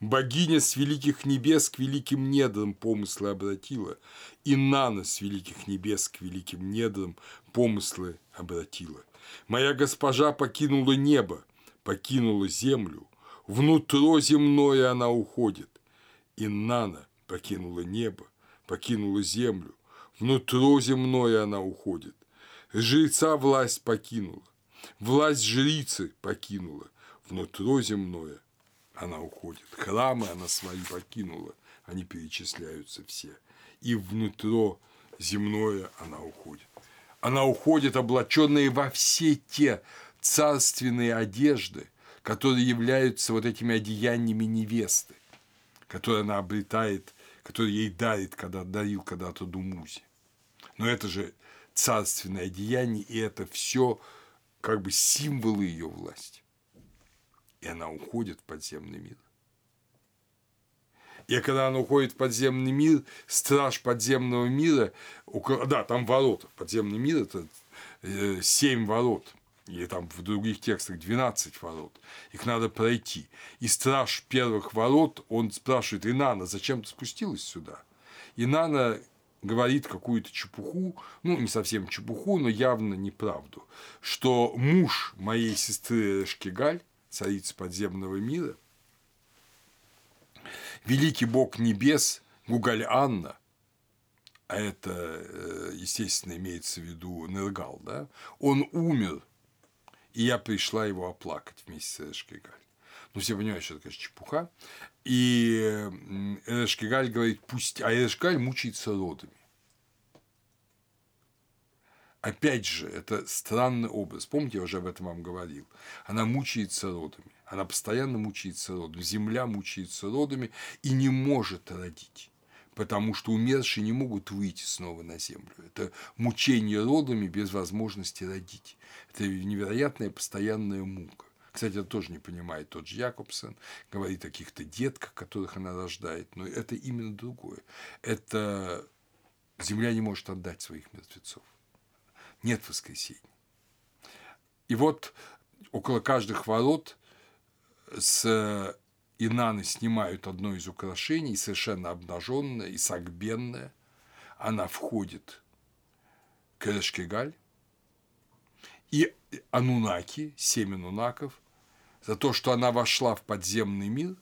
Богиня с великих небес к великим недрам помыслы обратила, и Нана с великих небес к великим недрам помыслы обратила. Моя госпожа покинула небо, покинула землю, внутро земное она уходит. И Нана покинула небо, покинула землю, внутро земное она уходит. Жреца власть покинула, власть жрицы покинула, внутро земное она уходит. Храмы она свои покинула, они перечисляются все. И внутро земное она уходит. Она уходит, облаченная во все те царственные одежды, которые являются вот этими одеяниями невесты, которые она обретает, которые ей дарит, когда дарил когда-то Думузи. Но это же царственное одеяние, и это все как бы символы ее власти и она уходит в подземный мир. И когда она уходит в подземный мир, страж подземного мира, да, там ворота, подземный мир – это э, семь ворот, или там в других текстах 12 ворот, их надо пройти. И страж первых ворот, он спрашивает Инана, зачем ты спустилась сюда? Инана говорит какую-то чепуху, ну, не совсем чепуху, но явно неправду, что муж моей сестры Шкигаль царица подземного мира, великий бог небес Гугаль Анна, а это, э, естественно, имеется в виду Нергал, да, он умер, и я пришла его оплакать вместе с Эшкигаль. Ну, все понимают, что это, конечно, чепуха. И Эшкигаль говорит, пусть, а Эшкигаль мучается родами. Опять же, это странный образ. Помните, я уже об этом вам говорил. Она мучается родами. Она постоянно мучается родами. Земля мучается родами и не может родить. Потому что умершие не могут выйти снова на землю. Это мучение родами без возможности родить. Это невероятная постоянная мука. Кстати, это тоже не понимает тот же Якобсен, говорит о каких-то детках, которых она рождает, но это именно другое. Это земля не может отдать своих мертвецов нет воскресения. И вот около каждых ворот с Инаны снимают одно из украшений, совершенно обнаженное и сагбенное. Она входит к Эрешкегаль, и Анунаки, семь анунаков, за то, что она вошла в подземный мир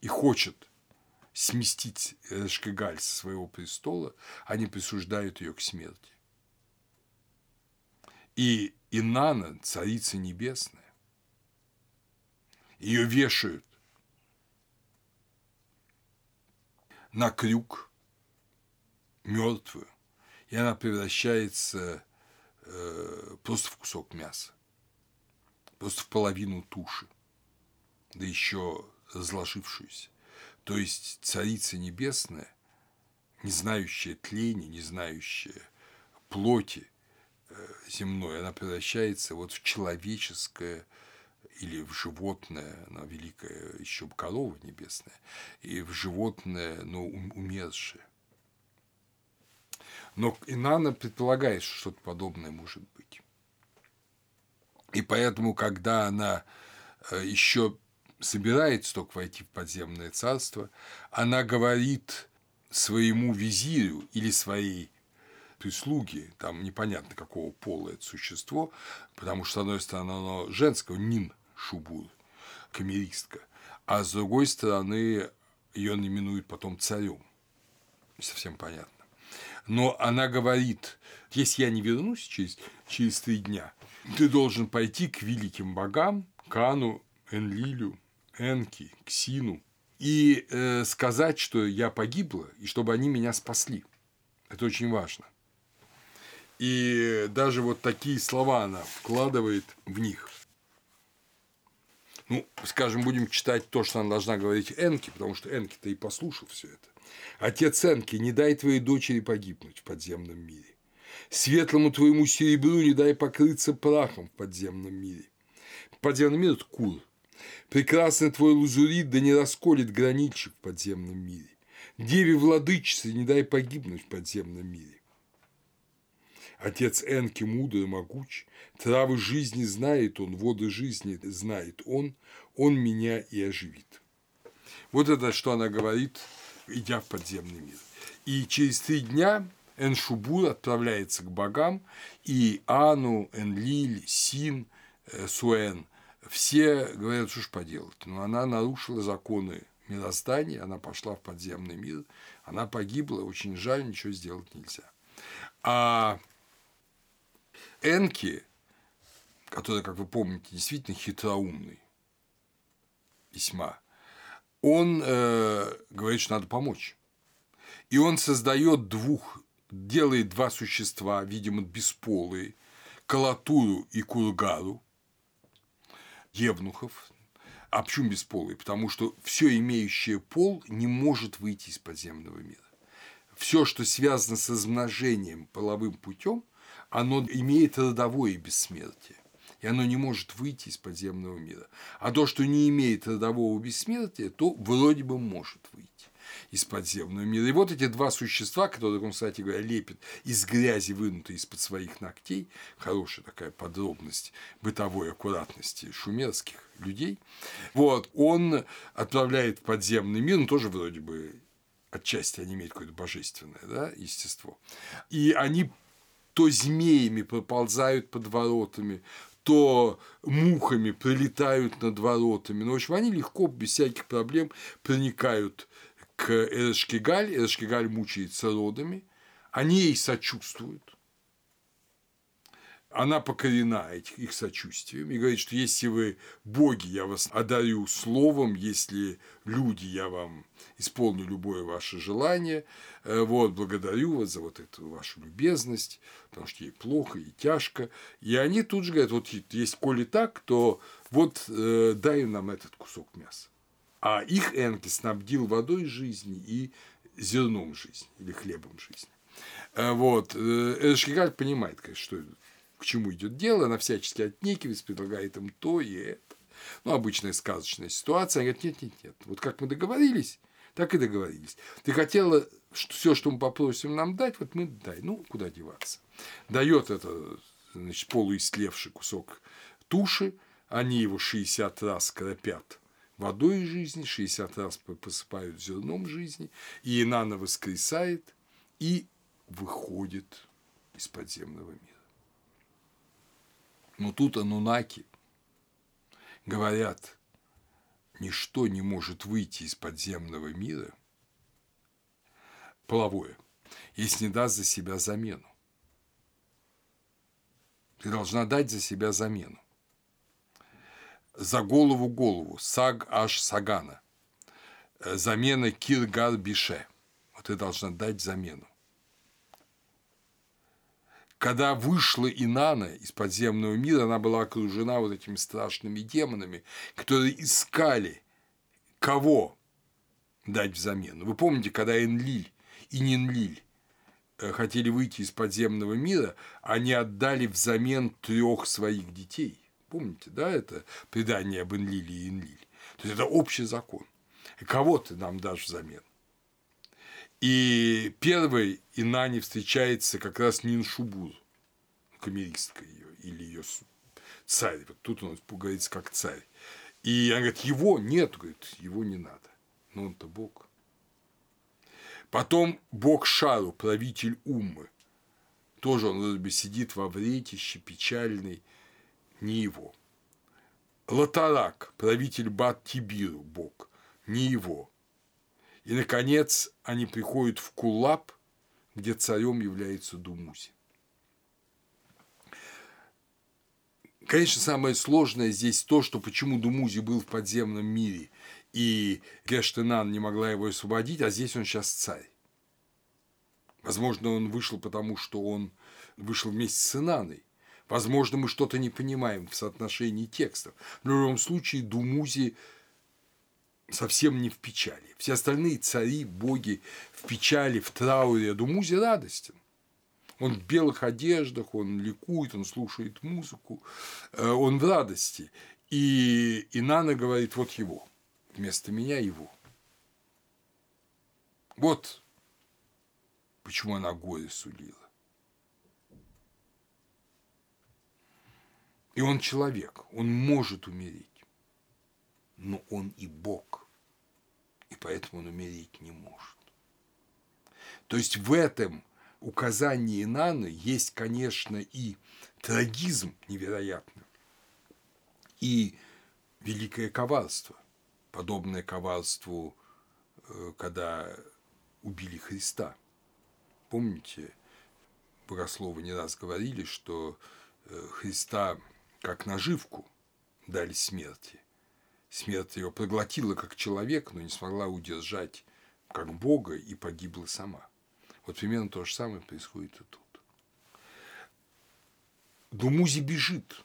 и хочет сместить Эрешкегаль со своего престола, они присуждают ее к смерти. И Инана, царица небесная, ее вешают на крюк мертвую, и она превращается э, просто в кусок мяса, просто в половину туши, да еще разложившуюся. То есть царица небесная, не знающая тления, не знающая плоти, земной, она превращается вот в человеческое или в животное, она великая еще корова небесная, и в животное, но умершее. Но Инанна предполагает, что что-то подобное может быть. И поэтому, когда она э, еще собирается только войти в подземное царство, она говорит своему визирю или своей прислуги, там непонятно какого пола это существо, потому что, с одной стороны, оно женское, Нин Шубур, камеристка, а с другой стороны, ее именуют потом царем. Совсем понятно. Но она говорит, если я не вернусь через, через три дня, ты должен пойти к великим богам, Кану, Энлилю, Энки, Ксину, и э, сказать, что я погибла, и чтобы они меня спасли. Это очень важно. И даже вот такие слова она вкладывает в них. Ну, скажем, будем читать то, что она должна говорить Энки, потому что Энки-то и послушал все это. Отец Энки, не дай твоей дочери погибнуть в подземном мире. Светлому твоему серебру не дай покрыться прахом в подземном мире. Подземный мир – это кур. Прекрасный твой лазурит, да не расколет гранильщик в подземном мире. Деве владычице не дай погибнуть в подземном мире. Отец Энки мудр и могуч, травы жизни знает он, воды жизни знает он, он меня и оживит. Вот это, что она говорит, идя в подземный мир. И через три дня Эншубур отправляется к богам, и Ану, Энлиль, Син, э, Суэн все говорят, что ж поделать. Но она нарушила законы мироздания, она пошла в подземный мир, она погибла, очень жаль, ничего сделать нельзя. А Энки, который, как вы помните, действительно хитроумный, весьма, он э, говорит, что надо помочь. И он создает двух, делает два существа, видимо, бесполые, Калатуру и Кургару, евнухов. А почему бесполые? Потому что все имеющее пол не может выйти из подземного мира. Все, что связано с размножением половым путем, оно имеет родовое бессмертие и оно не может выйти из подземного мира. А то, что не имеет родового бессмертия, то вроде бы может выйти из подземного мира. И вот эти два существа, которые он, кстати говоря, лепит из грязи, вынутой из-под своих ногтей, хорошая такая подробность бытовой аккуратности шумерских людей, вот, он отправляет в подземный мир, ну, тоже вроде бы отчасти они имеют какое-то божественное да, естество. И они то змеями проползают под воротами, то мухами прилетают над воротами. Ну, в общем, они легко, без всяких проблем проникают к Эрешкигаль. Эрешкигаль мучается родами. Они ей сочувствуют она покорена их сочувствием и говорит, что если вы боги, я вас одарю словом, если люди, я вам исполню любое ваше желание, э, вот, благодарю вас за вот эту вашу любезность, потому что ей плохо и тяжко. И они тут же говорят, вот если коли так, то вот э, дай нам этот кусок мяса. А их Энки снабдил водой жизни и зерном жизни или хлебом жизни. Э, вот. Э, Эшкигаль понимает, конечно, что к чему идет дело, она всячески отнекивается, предлагает им то и это. Ну, обычная сказочная ситуация. Она говорит, нет, нет, нет, вот как мы договорились, так и договорились. Ты хотела что все, что мы попросим нам дать, вот мы дай. Ну, куда деваться. Дает это, значит, полуистлевший кусок туши, они его 60 раз кропят водой жизни, 60 раз посыпают зерном жизни, и Инана воскресает и выходит из подземного мира. Но тут анунаки говорят, ничто не может выйти из подземного мира половое, если не даст за себя замену. Ты должна дать за себя замену. За голову голову, саг аж сагана. Замена киргар бише. Вот ты должна дать замену когда вышла Инана из подземного мира, она была окружена вот этими страшными демонами, которые искали кого дать взамен. Вы помните, когда Энлиль и Нинлиль э, хотели выйти из подземного мира, они отдали взамен трех своих детей. Помните, да, это предание об Энлиле и Энлиле? То есть это общий закон. И кого ты нам дашь взамен? И первой Инане встречается как раз Ниншубур, камеристка ее, или ее царь. Вот тут он говорится как царь. И она говорит, его нет, говорит, его не надо. Но он-то Бог. Потом Бог Шару, правитель Уммы. Тоже он вроде бы сидит во вретище, печальный, не его. Латарак, правитель Бат Тибиру, Бог, не его. И, наконец, они приходят в Кулап, где царем является Думузи. Конечно, самое сложное здесь то, что почему Думузи был в подземном мире, и Гештенан не могла его освободить, а здесь он сейчас царь. Возможно, он вышел потому, что он вышел вместе с Инаной. Возможно, мы что-то не понимаем в соотношении текстов. Но в любом случае Думузи совсем не в печали. Все остальные цари, боги в печали, в трауре, а Думузи радостен. Он в белых одеждах, он ликует, он слушает музыку, э, он в радости. И Инана говорит, вот его, вместо меня его. Вот почему она горе сулила. И он человек, он может умереть, но он и Бог, поэтому он умереть не может. То есть в этом указании Наны есть, конечно, и трагизм невероятный, и великое коварство, подобное коварству, э, когда убили Христа. Помните, богословы не раз говорили, что э, Христа как наживку дали смерти. Смерть ее проглотила как человек, но не смогла удержать как Бога и погибла сама. Вот примерно то же самое происходит и тут. Думузи бежит,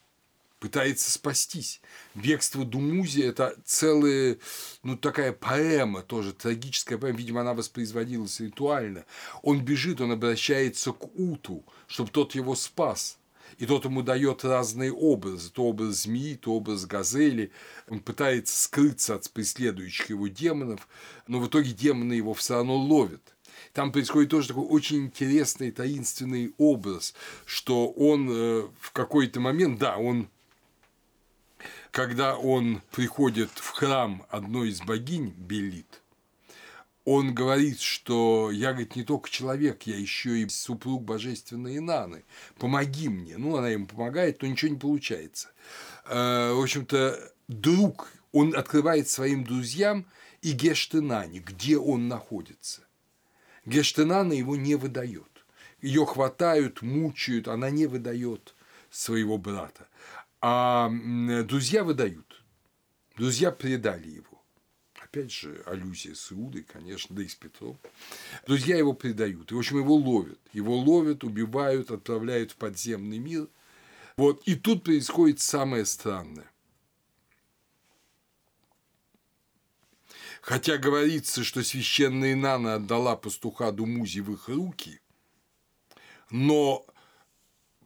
пытается спастись. Бегство Думузи – это целая, ну, такая поэма тоже, трагическая поэма. Видимо, она воспроизводилась ритуально. Он бежит, он обращается к Уту, чтобы тот его спас. И тот ему дает разные образы. То образ змеи, то образ газели. Он пытается скрыться от преследующих его демонов, но в итоге демоны его все равно ловят. Там происходит тоже такой очень интересный таинственный образ, что он э, в какой-то момент, да, он когда он приходит в храм одной из богинь Белит, он говорит, что я, говорит, не только человек, я еще и супруг божественной Инаны. Помоги мне. Ну, она ему помогает, но ничего не получается. Э, в общем-то, друг, он открывает своим друзьям и Гештенане, где он находится. Гештенана его не выдает. Ее хватают, мучают, она не выдает своего брата. А друзья выдают. Друзья предали его. Опять же, аллюзия с Иудой, конечно, да и с Петром. Друзья его предают. И, в общем, его ловят. Его ловят, убивают, отправляют в подземный мир. Вот. И тут происходит самое странное. Хотя говорится, что священная Нана отдала пастуха Думузи в их руки, но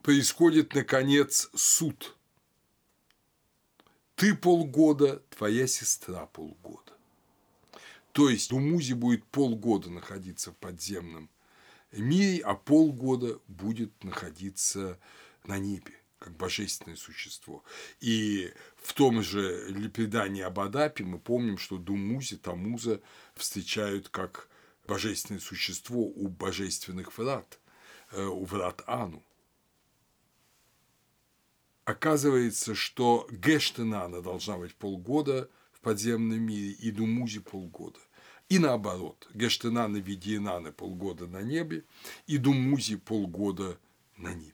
происходит, наконец, суд – ты полгода, твоя сестра полгода. То есть у Музи будет полгода находиться в подземном мире, а полгода будет находиться на небе как божественное существо. И в том же предании об Адапе мы помним, что Думузи, Тамуза встречают как божественное существо у божественных врат, э, у врат Ану. Оказывается, что Гештенана должна быть полгода в подземном мире и Думузи полгода. И наоборот, Гештенана в виде Инаны полгода на небе и Думузи полгода на небе.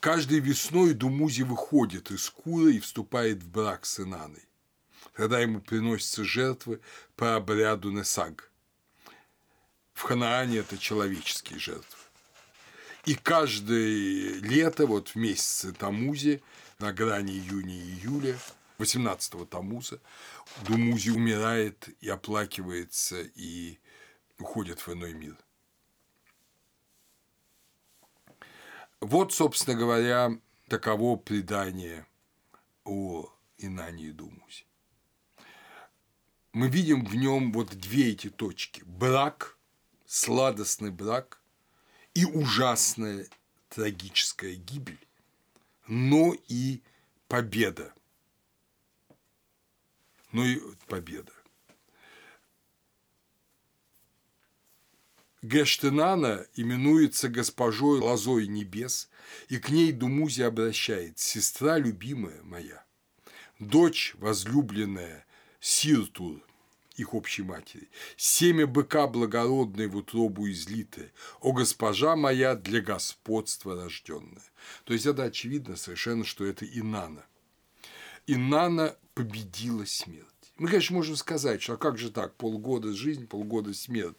Каждой весной Думузи выходит из Кура и вступает в брак с Инаной. Тогда ему приносятся жертвы по обряду Несаг. В Ханаане это человеческие жертвы. И каждое лето, вот в месяце Тамузе, на грани июня и июля, 18-го Тамуза, Думузи умирает и оплакивается, и уходит в иной мир. Вот, собственно говоря, таково предание о Инане и Думузе. Мы видим в нем вот две эти точки. Брак, сладостный брак, и ужасная трагическая гибель, но и победа. Но и победа. Гештенана именуется госпожой Лозой Небес, и к ней Думузи обращает «Сестра любимая моя, дочь возлюбленная Сиртур, их общей матери. Семя быка благородное в утробу излитое, о госпожа моя для господства рожденная. То есть это очевидно совершенно, что это Инана. Инана победила смерть. Мы, конечно, можем сказать, что а как же так, полгода жизнь, полгода смерть.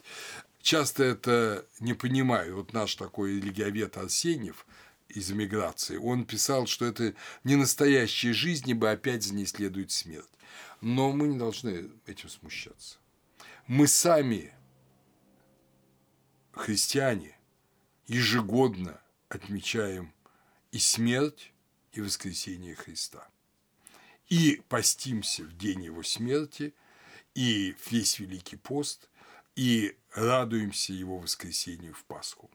Часто это не понимаю. Вот наш такой религиовед Арсеньев из эмиграции, он писал, что это не настоящая жизнь, ибо опять за ней следует смерть. Но мы не должны этим смущаться. Мы сами, христиане, ежегодно отмечаем и смерть, и воскресения Христа. И постимся в день Его смерти, и весь Великий пост, и радуемся Его воскресению в Пасху.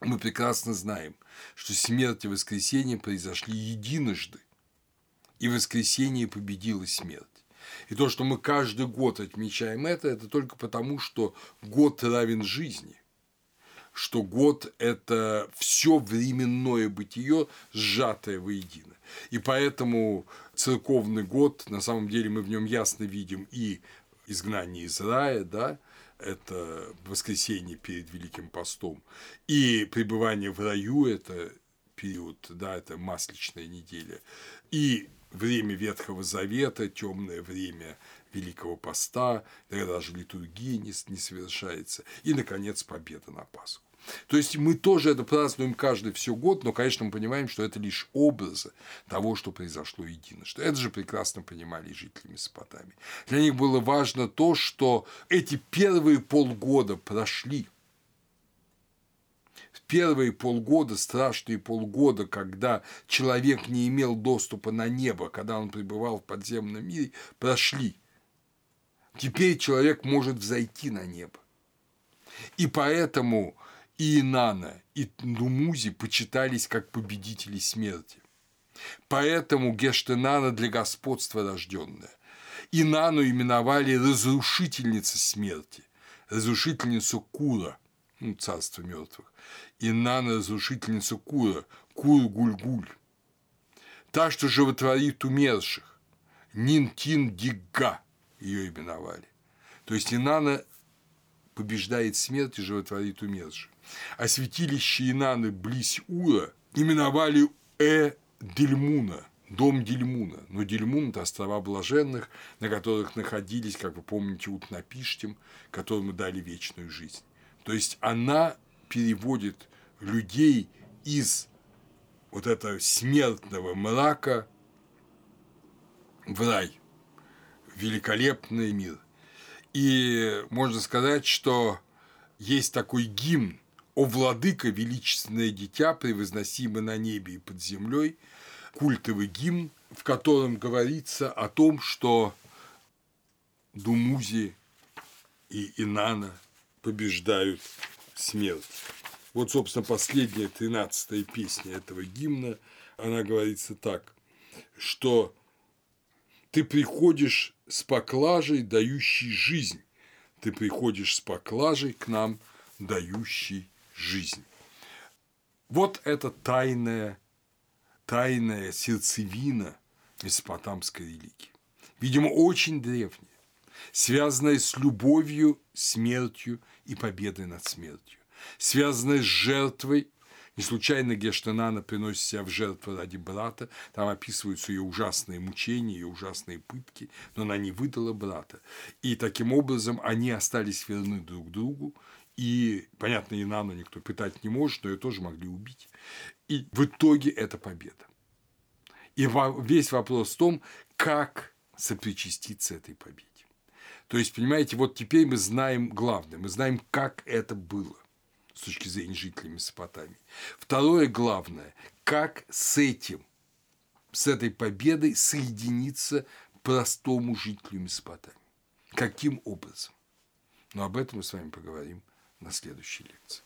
Мы прекрасно знаем, что смерть и воскресение произошли единожды, и воскресение победило смерть. И то, что мы каждый год отмечаем это, это только потому, что год равен жизни, что год – это все временное бытие, сжатое воедино. И поэтому церковный год, на самом деле мы в нем ясно видим и изгнание из рая, да, это воскресенье перед Великим постом, и пребывание в раю – это период, да, это масличная неделя, и время Ветхого Завета, темное время Великого Поста, когда даже литургия не, не совершается, и, наконец, победа на Пасху. То есть мы тоже это празднуем каждый все год, но, конечно, мы понимаем, что это лишь образы того, что произошло единожды. Это же прекрасно понимали жители Месопотамии. Для них было важно то, что эти первые полгода прошли – первые полгода, страшные полгода, когда человек не имел доступа на небо, когда он пребывал в подземном мире, прошли. Теперь человек может взойти на небо. И поэтому и Инана, и Думузи почитались как победители смерти. Поэтому Гештенана для господства рожденная. Инану именовали разрушительница смерти, разрушительницу Кура, ну, царство мертвых и нано-разрушительница Кура, Кур-Гуль-Гуль. Та, что животворит умерших, Нинтин-Дигга ее именовали. То есть Инана побеждает смерть и животворит умерших. А святилище Инаны близ Ура именовали Э-Дельмуна, дом Дельмуна. Но Дельмун – это острова блаженных, на которых находились, как вы помните, Утнапиштем, которому дали вечную жизнь. То есть она переводит людей из вот этого смертного мрака в рай, в великолепный мир. И можно сказать, что есть такой гимн «О владыка, величественное дитя, превозносимое на небе и под землей», культовый гимн, в котором говорится о том, что Думузи и Инана побеждают смерть. Вот, собственно, последняя тринадцатая песня этого гимна, она говорится так, что ты приходишь с поклажей, дающей жизнь. Ты приходишь с поклажей к нам, дающей жизнь. Вот это тайная, тайная сердцевина месопотамской религии. Видимо, очень древняя, связанная с любовью, смертью и победой над смертью связанная с жертвой. Не случайно Гештенана приносит себя в жертву ради брата, там описываются ее ужасные мучения, ее ужасные пытки, но она не выдала брата. И таким образом они остались верны друг другу, и, понятно, Инану никто пытать не может, но ее тоже могли убить. И в итоге это победа. И весь вопрос в том, как сопричаститься этой победе. То есть, понимаете, вот теперь мы знаем главное, мы знаем, как это было с точки зрения жителей Месопотамии. Второе главное, как с этим, с этой победой соединиться простому жителю Месопотамии. Каким образом? Но об этом мы с вами поговорим на следующей лекции.